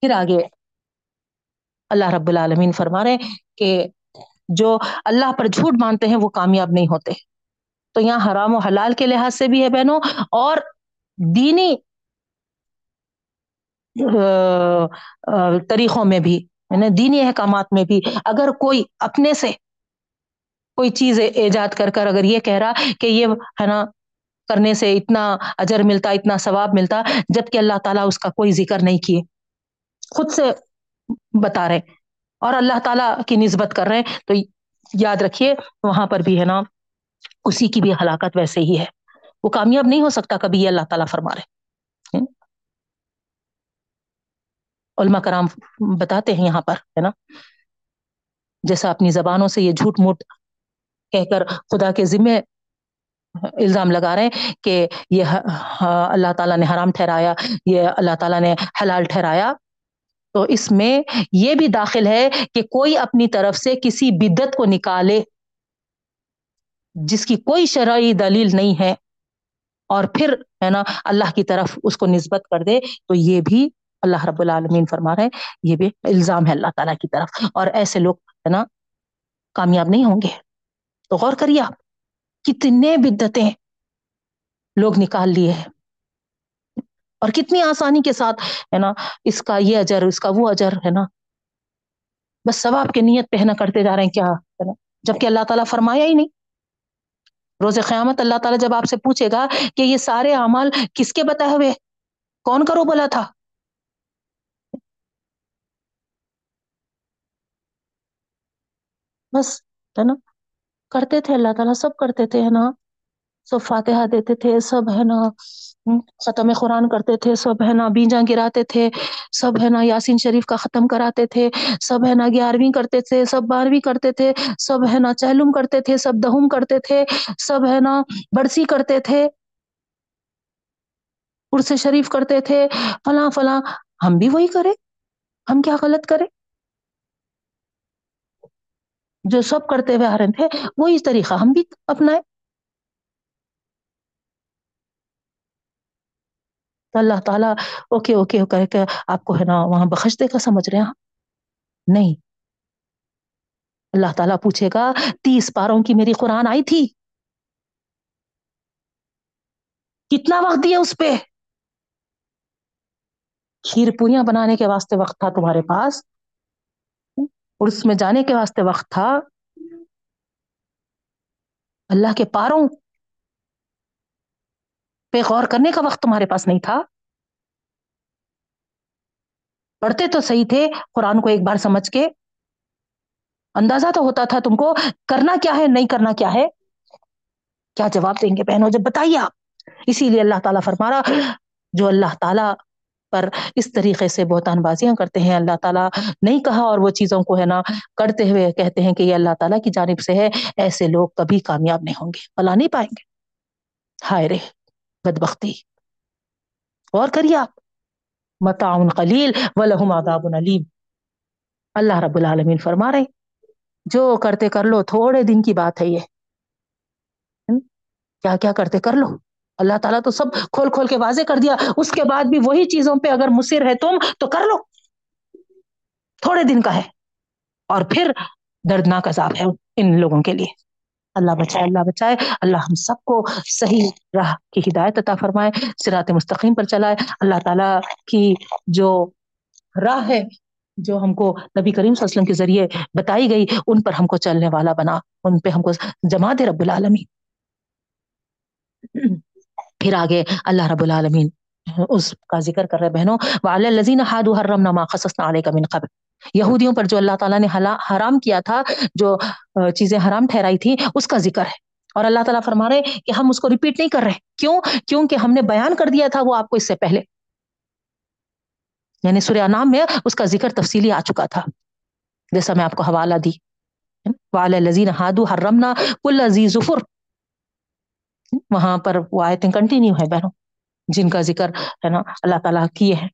پھر آگے اللہ رب العالمین فرما رہے کہ جو اللہ پر جھوٹ مانتے ہیں وہ کامیاب نہیں ہوتے۔ تو یہاں حرام و حلال کے لحاظ سے بھی ہے بہنوں، اور دینی طریقوں میں بھی یعنی دینی احکامات میں بھی اگر کوئی اپنے سے کوئی چیز ایجاد کر کر اگر یہ کہہ رہا کہ یہ ہے نا، کرنے سے اتنا اجر ملتا، اتنا ثواب ملتا جبکہ اللہ تعالیٰ اس کا کوئی ذکر نہیں کیے۔ خود سے بتا رہے اور اللہ تعالیٰ کی نسبت کر رہے ہیں، تو یاد رکھیے، وہاں پر بھی ہے نا، اسی کی بھی ہلاکت ویسے ہی ہے۔ وہ کامیاب نہیں ہو سکتا کبھی، یہ اللہ تعالیٰ فرما رہے علما کرام بتاتے ہیں یہاں پر، ہے نا۔ جیسا اپنی زبانوں سے یہ جھوٹ موٹ کہہ کر خدا کے ذمے الزام لگا رہے ہیں کہ یہ اللہ تعالیٰ نے حرام ٹھہرایا، یہ اللہ تعالیٰ نے حلال ٹھہرایا۔ تو اس میں یہ بھی داخل ہے کہ کوئی اپنی طرف سے کسی بدت کو نکالے جس کی کوئی شرعی دلیل نہیں ہے اور پھر ہے نا اللہ کی طرف اس کو نسبت کر دے تو یہ بھی اللہ رب العالمین فرما رہے یہ بھی الزام ہے اللہ تعالیٰ کی طرف۔ اور ایسے لوگ ہے نا کامیاب نہیں ہوں گے۔ تو غور کریے آپ، کتنے بدتیں لوگ نکال لیے ہیں۔ اور کتنی آسانی کے ساتھ، ہے نا، اس کا یہ اجر، اس کا وہ اجر، ہے نا۔ بس ثواب کے نیت پہنا کرتے جا رہے ہیں کیا، ہے نا۔ جبکہ اللہ تعالیٰ فرمایا ہی نہیں۔ روز قیامت اللہ تعالیٰ جب آپ سے پوچھے گا کہ یہ سارے اعمال کس کے بتائے ہوئے، کون کرو بولا تھا؟ بس، ہے نا، کرتے تھے اللہ تعالیٰ، سب کرتے تھے، ہے نا۔ سب فاتحہ دیتے تھے، سب، ہے نا۔ ختم قرآن کرتے تھے، سب ہے نا بیجا گراتے تھے، سب ہے نا یاسین شریف کا ختم کراتے تھے، سب ہے نا گیارہویں کرتے تھے، سب بارہویں کرتے تھے، سب ہے نا چہلم کرتے تھے، سب دہم کرتے تھے، سب ہے نا بڑسی کرتے تھے عرس شریف کرتے تھے، فلاں فلاں۔ ہم بھی وہی کرے ہم کیا غلط کرے جو سب کرتے ہوئے آ رہے تھے، وہی طریقہ ہم بھی اپنائے تو اللہ تعالیٰ اوکے اوکے کہ کے آپ کو ہے نا وہاں بخش دے گا سمجھ رہے ہیں؟ نہیں۔ اللہ تعالیٰ پوچھے گا، تیس پاروں کی میری قرآن آئی تھی؟ کتنا وقت دیا اس پہ؟ کھیر پوریاں بنانے کے واسطے وقت تھا تمہارے پاس؟ اور اس میں جانے کے واسطے وقت تھا؟ اللہ کے پاروں پہ غور کرنے کا وقت تمہارے پاس نہیں تھا؟ پڑھتے تو صحیح تھے، قرآن کو ایک بار سمجھ کے۔ اندازہ تو ہوتا تھا تم کو، کرنا کیا ہے، نہیں کرنا کیا ہے؟ کیا جواب دیں گے بہنوں؟ جب بتائیے آپ۔ اسی لیے اللہ تعالیٰ فرما رہا، جو اللہ تعالیٰ پر اس طریقے سے بہتان بازیاں کرتے ہیں، اللہ تعالیٰ نہیں کہا اور وہ چیزوں کو ہے نا، کرتے ہوئے کہتے ہیں کہ یہ اللہ تعالیٰ کی جانب سے ہے، ایسے لوگ کبھی کامیاب نہیں ہوں گے فلا نہیں پائیں گے۔ ہائے رے! بدبختی۔ اور کریے آپ۔ متعن خلیل و لہم آداب علیم۔ اللہ رب العالمین فرما رہے جو کرتے کر لو، تھوڑے دن کی بات ہے یہ۔ کیا کیا کرتے کر لو؟ اللہ تعالیٰ تو سب کھول کھول کے واضح کر دیا۔ اس کے بعد بھی وہی چیزوں پہ اگر مصر ہے تم، تو کر لو۔ تھوڑے دن کا ہے۔ اور پھر دردناک عذاب ہے ان لوگوں کے لیے۔ اللہ بچائے اللہ بچائے، اللہ ہم سب کو صحیح راہ کی ہدایت عطا فرمائے سرات مستقیم پر چلائے۔ اللہ تعالیٰ کی جو راہ ہے، جو ہم کو نبی کریم صلی اللہ علیہ وسلم کے ذریعے بتائی گئی، ان پر ہم کو چلنے والا بنا۔ ان پہ ہم کو جما دے رب العالمین۔ پھر آگے اللہ رب العالمین اس کا ذکر کر رہے بہنوں۔ وعلی الذین حادوا حرمنا ما قصصنا علیک من قبل۔ یہودیوں پر جو اللہ تعالیٰ نے حرام کیا تھا، جو چیزیں حرام ٹھہرائی تھی اس کا ذکر ہے۔ اور اللہ تعالیٰ فرما رہے کہ ہم اس کو ریپیٹ نہیں کر رہے۔ کیوں؟ کیونکہ ہم نے بیان کر دیا تھا وہ آپ کو اس سے پہلے۔ یعنی سورہ نام میں اس کا ذکر تفصیلی آ چکا تھا۔ جیسا میں آپ کو حوالہ دی۔ وعلی الذین حادوا حرمنا کل ظفر وہاں پر وہ آیتیں کنٹینیو ہے بہنوں، جن کا ذکر، ہے نا، اللہ تعالیٰ کیے ہیں۔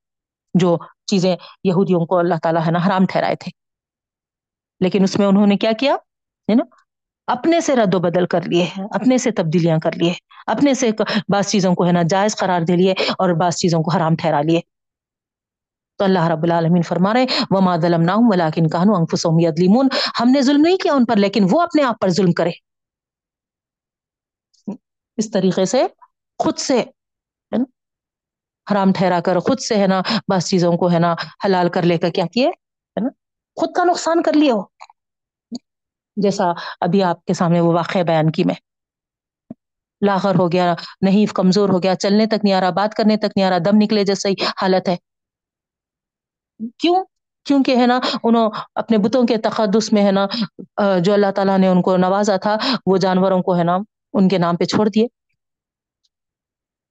جو چیزیں یہودیوں کو اللہ تعالیٰ ہے نا حرام ٹھہرائے تھے۔ لیکن اس میں انہوں نے کیا کیا؟ ہے نا؟ اپنے سے رد و بدل کر لیے اپنے سے تبدیلیاں کر لیے اپنے سے بعض چیزوں کو ہے نا جائز قرار دے لیے اور بعض چیزوں کو حرام ٹھہرا لیے۔ تو اللہ رب العالمین فرما رہے وما ظلمناہم ولکن کانوا انفسهم یظلمون ہم نے ظلم نہیں کیا ان پر، لیکن وہ اپنے آپ پر ظلم کرے۔ اس طریقے سے خود سے حرام ٹھہرا کر، خود سے ہے نا بس چیزوں کو ہے نا حلال کر لے کر کیا کیے؟ ہے نا؟ خود کا نقصان کر لیے ہو۔ جیسا ابھی آپ کے سامنے وہ واقعہ بیان کی میں۔ لاغر ہو گیا نہیں کمزور ہو گیا، چلنے تک نہیں آ رہا، بات کرنے تک نہیں آ رہا، دم نکلے جیسا ہی حالت ہے۔ کیوں؟ کیونکہ ہے نا، انہوں اپنے بتوں کے تقدس میں ہے نا جو اللہ تعالیٰ نے ان کو نوازا تھا، وہ جانوروں کو ہے نا، ان کے نام پہ چھوڑ دیے۔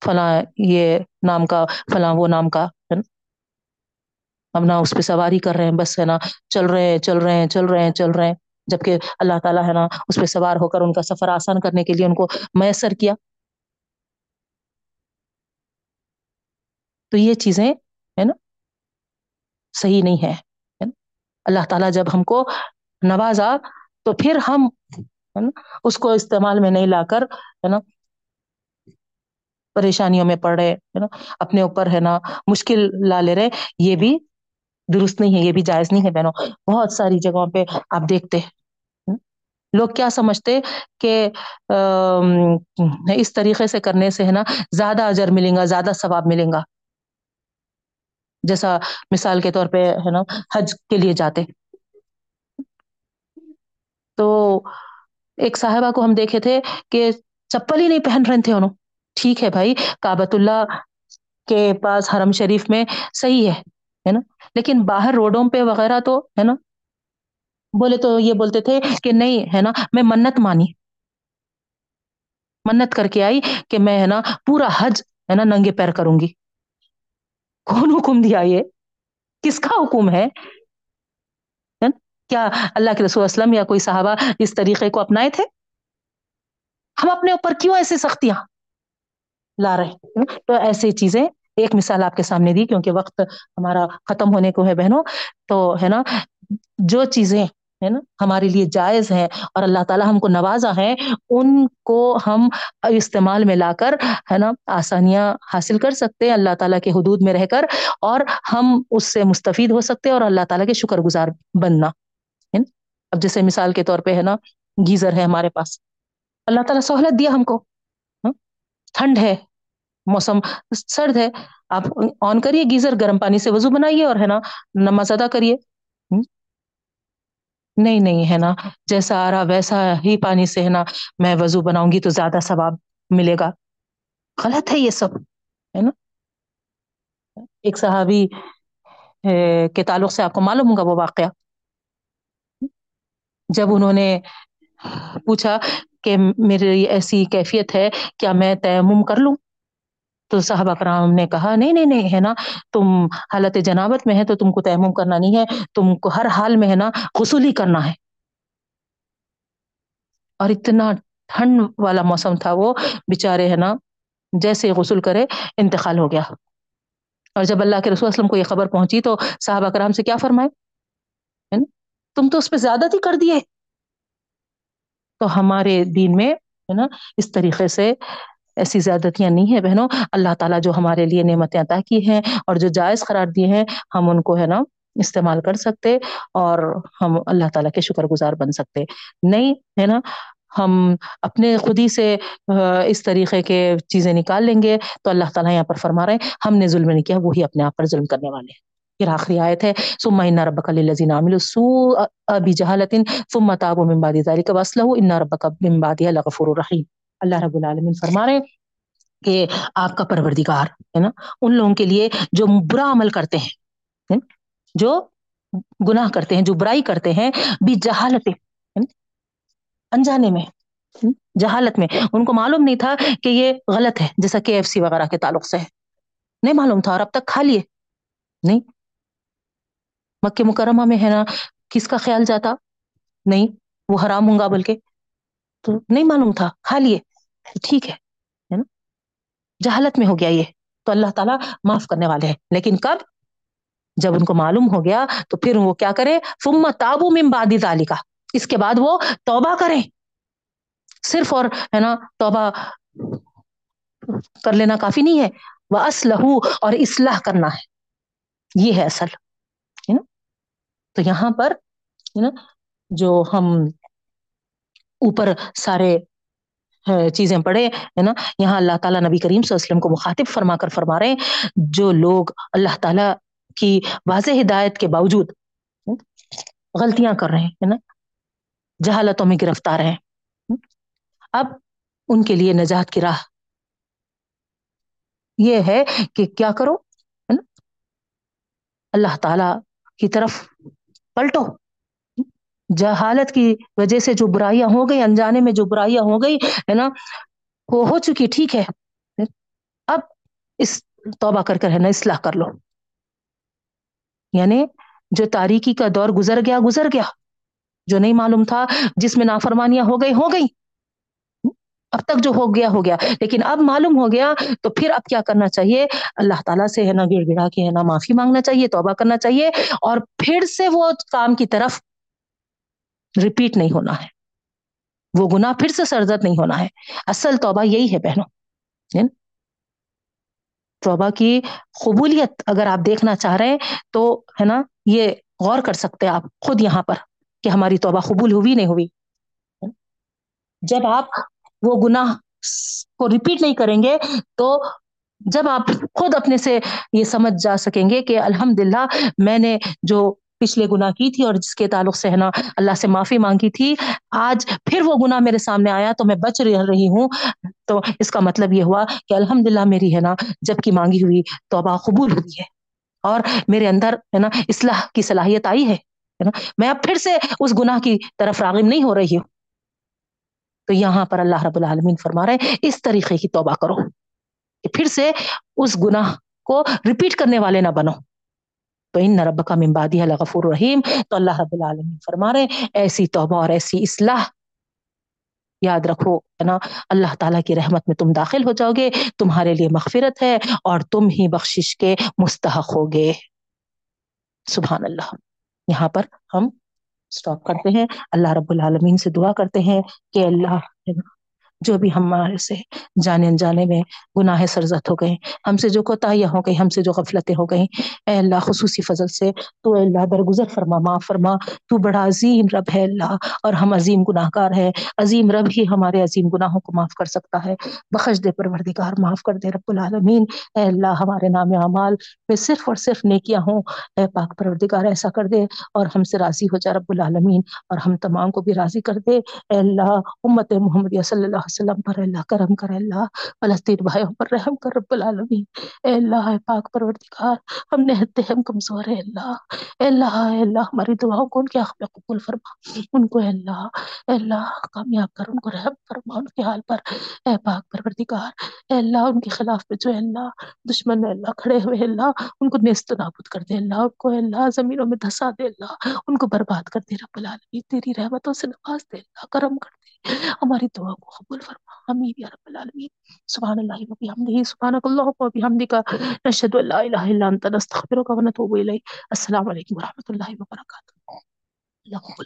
فلاں یہ نام کا، فلاں وہ نام کا، ہے نا؟ اب نہ اس پہ سواری کر رہے ہیں، بس ہے نا، چل رہے ہیں، چل رہے ہیں، چل رہے ہیں، چل رہے ہیں، جبکہ اللہ تعالیٰ ہے نا، اس پہ سوار ہو کر ان کا سفر آسان کرنے کے لیے ان کو میسر کیا۔ تو یہ چیزیں، ہے نا، صحیح نہیں ہے اللہ تعالیٰ جب ہم کو نوازا، تو پھر ہم، ہے نا، اس کو استعمال میں نہیں لا کر، ہے نا پریشانیوں میں پڑ رہے ہے نا اپنے اوپر ہے نا مشکل لا لے رہے، یہ بھی درست نہیں ہے، یہ بھی جائز نہیں ہے بہنوں۔ بہت ساری جگہوں پہ آپ دیکھتے لوگ کیا سمجھتے کہ اس طریقے سے کرنے سے ہے نا زیادہ اجر ملیں گا، زیادہ ثواب ملیں گا۔ جیسا مثال کے طور پہ ہے نا حج کے لیے جاتے۔ تو ایک صاحبہ کو ہم دیکھے تھے کہ چپل ہی نہیں پہن رہے تھے انہوں۔ ٹھیک ہے بھائی کابت اللہ کے پاس حرم شریف میں صحیح ہے نا؟ لیکن باہر روڈوں پہ وغیرہ تو، ہے نا؟ بولے تو یہ بولتے تھے کہ نہیں، ہے نا؟ میں منت مانی۔ منت کر کے آئی کہ میں، ہے نا، پورا حج، ہے نا، ننگے پیر کروں گی۔ کون حکم دیا یہ؟ کس کا حکم ہے؟ کیا اللہ کے رسول اسلم یا کوئی صحابہ اس طریقے کو اپنائے تھے؟ ہم اپنے اوپر کیوں ایسی سختیاں؟ لا رہے تو ایسی چیزیں ایک مثال آپ کے سامنے دی کیونکہ وقت ہمارا ختم ہونے کو ہے بہنوں۔ تو ہے نا، جو چیزیں ہے نا ہمارے لیے جائز ہیں اور اللہ تعالیٰ ہم کو نوازا ہے، ان کو ہم استعمال میں لا کر ہے نا آسانیاں حاصل کر سکتے ہیں، اللہ تعالیٰ کے حدود میں رہ کر اور ہم اس سے مستفید ہو سکتے ہیں اور اللہ تعالیٰ کے شکر گزار بننا۔ ہے نا؟ اب جیسے مثال کے طور پہ ہے نا گیزر ہے ہمارے پاس۔ اللہ تعالیٰ سہولت دیا ہم کو۔ ہاں؟ ٹھنڈ ہے۔ موسم سرد ہے، آپ آن کریے، گیزر گرم پانی سے وضو بنائیے اور ہے نا، نماز ادا کریے۔ نہیں نہیں ہے نا، جیسا آ رہا ویسا ہی پانی سے ہے نا، میں وضو بناؤں گی تو زیادہ ثواب ملے گا۔ غلط ہے یہ سب، ہے نا؟ ایک صحابی کے تعلق سے آپ کو معلوم ہوگا وہ واقعہ۔ جب انہوں نے پوچھا کہ میری ایسی کیفیت ہے، کیا میں تیمم کر لوں؟ تو صاحب اکرام نے کہا، نہیں نہیں نہیں، ہے نا، تم حالت جنابت میں ہے تو تم کو تیمم کرنا نہیں ہے، تم کو ہر حال میں ہے نا غسل ہی کرنا ہے۔ اور اتنا ٹھنڈ والا موسم تھا وہ بےچارے ہے نا، جیسے غسل کرے، انتقال ہو گیا۔ اور جب اللہ کے رسول وسلم کو یہ خبر پہنچی تو صاحب اکرام سے کیا فرمائے؟ تم تو اس پہ زیادہ ہی کر دیے۔ تو ہمارے دین میں، ہے نا، اس طریقے سے ایسی زیادتیاں نہیں ہیں بہنوں۔ اللہ تعالیٰ جو ہمارے لیے نعمتیں عطا کی ہیں اور جو جائز قرار دیے ہیں، ہم ان کو ہے نا استعمال کر سکتے اور ہم اللہ تعالیٰ کے شکر گزار بن سکتے۔ نہیں ہے نا، ہم اپنے خود ہی سے اس طریقے کے چیزیں نکال لیں گے تو اللہ تعالیٰ یہاں پر فرما رہے ہیں، ہم نے ظلم نہیں کیا، وہی اپنے آپ پر ظلم کرنے والے ہیں۔ پھر آخری آیت ہے سما ان ربک للذین عملوا السوء بجہالۃ ثم تابوا من بعد ذلك واصلحوا ان ربک من بعدها لغفور رحیم اللہ رب العالمین فرما رہے ہیں کہ آپ کا پروردگار، ہے نا، ان لوگوں کے لیے جو برا عمل کرتے ہیں جو گناہ کرتے ہیں، جو برائی کرتے ہیں بھی جہالت انجانے میں جہالت میں۔ ان کو معلوم نہیں تھا کہ یہ غلط ہے، جیسا کے ایف سی وغیرہ کے تعلق سے ہے۔ نہیں معلوم تھا، اور اب تک کھا لیے۔ نہیں۔ مکہ مکرمہ میں، ہے نا، کس کا خیال جاتا؟ نہیں، وہ حرام ہوں گا بلکہ۔ تو نہیں معلوم تھا، کھا لیے۔ ٹھیک ہے نا؟ جہالت میں ہو گیا یہ۔ تو اللہ تعالیٰ معاف کرنے والے ہیں۔ لیکن کب؟ جب ان کو معلوم ہو گیا تو پھر وہ کیا کرے؟ فم تابو ممبادی کا اس کے بعد وہ توبہ کریں۔ صرف اور، ہے نا، توبہ کر لینا کافی نہیں ہے۔ وہ اسلح اور اصلاح کرنا ہے۔ یہ ہے اصل، ہے نا؟ تو یہاں پر، ہے نا، جو ہم اوپر سارے چیزیں پڑھے، ہے نا؟ یہاں اللہ تعالیٰ نبی کریم صلی اللہ علیہ وسلم کو مخاطب فرما کر فرما رہے ہیں، جو لوگ اللہ تعالیٰ کی واضح ہدایت کے باوجود غلطیاں کر رہے ہیں نا؟ جہالتوں میں گرفتار ہیں۔ اب ان کے لیے نجات کی راہ یہ ہے کہ کیا کرو اللہ تعالی کی طرف پلٹو۔ جہالت کی وجہ سے جو برائیاں ہو گئی، انجانے میں جو برائیاں ہو گئی، ہے نا؟ وہ ہو چکی، ٹھیک ہے۔ اب اس توبہ کر کر ہے نا، اصلاح کر لو۔ یعنی جو تاریکی کا دور گزر گیا گزر گیا۔ جو نہیں معلوم تھا، جس میں نافرمانیاں ہو گئی ہو گئی۔ اب تک جو ہو گیا ہو گیا۔ لیکن اب معلوم ہو گیا، تو پھر اب کیا کرنا چاہیے؟ اللہ تعالیٰ سے ہے نا، گڑ گڑا کے ہے نا، معافی مانگنا چاہیے، توبہ کرنا چاہیے۔ اور پھر سے وہ کام کی طرف ریپیٹ نہیں ہونا ہے۔ وہ گناہ پھر سے سرزد نہیں ہونا ہے۔ اصل توبہ یہی ہے بہنوں۔ توبہ کی قبولیت اگر آپ دیکھنا چاہ رہے ہیں تو، ہے نا، یہ غور کر سکتے آپ خود یہاں پر کہ ہماری توبہ قبول ہوئی نہیں ہوئی۔ جب آپ وہ گناہ کو ریپیٹ نہیں کریں گے تو جب آپ خود اپنے سے یہ سمجھ جا سکیں گے کہ الحمد للہ میں نے جو پچھلے گناہ کی تھی اور جس کے تعلق سے ہے نا اللہ سے معافی مانگی تھی، آج پھر وہ گناہ میرے سامنے آیا تو میں بچ رہی ہوں۔ تو اس کا مطلب یہ ہوا کہ الحمد للہ میری ہے نا جب کی مانگی ہوئی توبہ قبول ہوئی ہے۔ اور میرے اندر ہے نا اصلاح کی صلاحیت آئی ہے نا؟ میں اب پھر سے اس گناہ کی طرف راغب نہیں ہو رہی ہوں۔ تو یہاں پر اللہ رب العالمین فرما رہے ہیں، اس طریقے کی توبہ کرو کہ پھر سے اس گناہ کو ریپیٹ کرنے والے نہ بنو۔ تو ان رب کا ممبادی غفور رحیم۔ تو اللہ رب العالمین فرما رہے ایسی توبہ اور ایسی اصلاح یاد رکھو، ہے نا؟ اللہ تعالیٰ کی رحمت میں تم داخل ہو جاؤ گے، تمہارے لیے مغفرت ہے اور تم ہی بخشش کے مستحق ہوگے سبحان اللہ۔ یہاں پر ہم سٹاپ کرتے ہیں۔ اللہ رب العالمین سے دعا کرتے ہیں کہ اللہ جو بھی ہمارے سے جانے انجانے میں گناہ سرزت ہو گئے، ہم سے جو کوتاہیاں ہو گئی ہم سے جو غفلتیں ہو گئیں۔ اے اللہ، خصوصی فضل سے تو اے اللہ درگزر فرما، معاف فرما۔ تو بڑا عظیم رب ہے اللہ اور ہم عظیم گناہ گار ہے عظیم رب ہی ہمارے عظیم گناہوں کو معاف کر سکتا ہے۔ بخش دے پروردگار، معاف کر دے رب العالمین۔ اے اللہ، ہمارے نام اعمال میں صرف اور صرف نیکیاں ہوں۔ اے پاک پروردگار، ایسا کر دے اور ہم سے راضی ہو جا رب العالمین اور ہم تمام کو بھی راضی کر دے۔ اے اللہ، امت محمد صلی اللہ وسلم پر اللہ کرم کر اللہ فلسطین بھائیوں پر رحم کر رب العالمین اے اللہ اے پاک پروردگار ہم نہتے ہم کمزور ہے اللہ اے اللہ اے اللہ ہماری دعاؤں کو ان کے حق میں قبول فرما ان کو اے اللہ اے اللہ کامیاب کر ان کو رحم فرما ان کے حال پر اے پاک پروردگار اے اللہ ان کے خلاف میں جو اے اللہ دشمن اے اللہ کھڑے ہوئے اللہ ان کو نیست نابود کر دے اللہ ان کو اے اللہ زمینوں میں دھسا دے اللہ ان کو برباد کر دے رب العالمین تیری رحمتوں سے نواز دے اللہ کرم کر دے ہماری دعا کو قبول قبول فرما امین یا رب العالمین. سبحان اللہ و بحمدہ. سبحانک اللہم و بحمدک. نشہد ان لا الہ الا انت. نستغفرک و نتوب الیک. السلام علیکم ورحمۃ اللہ وبرکاتہ. اللہ قبول.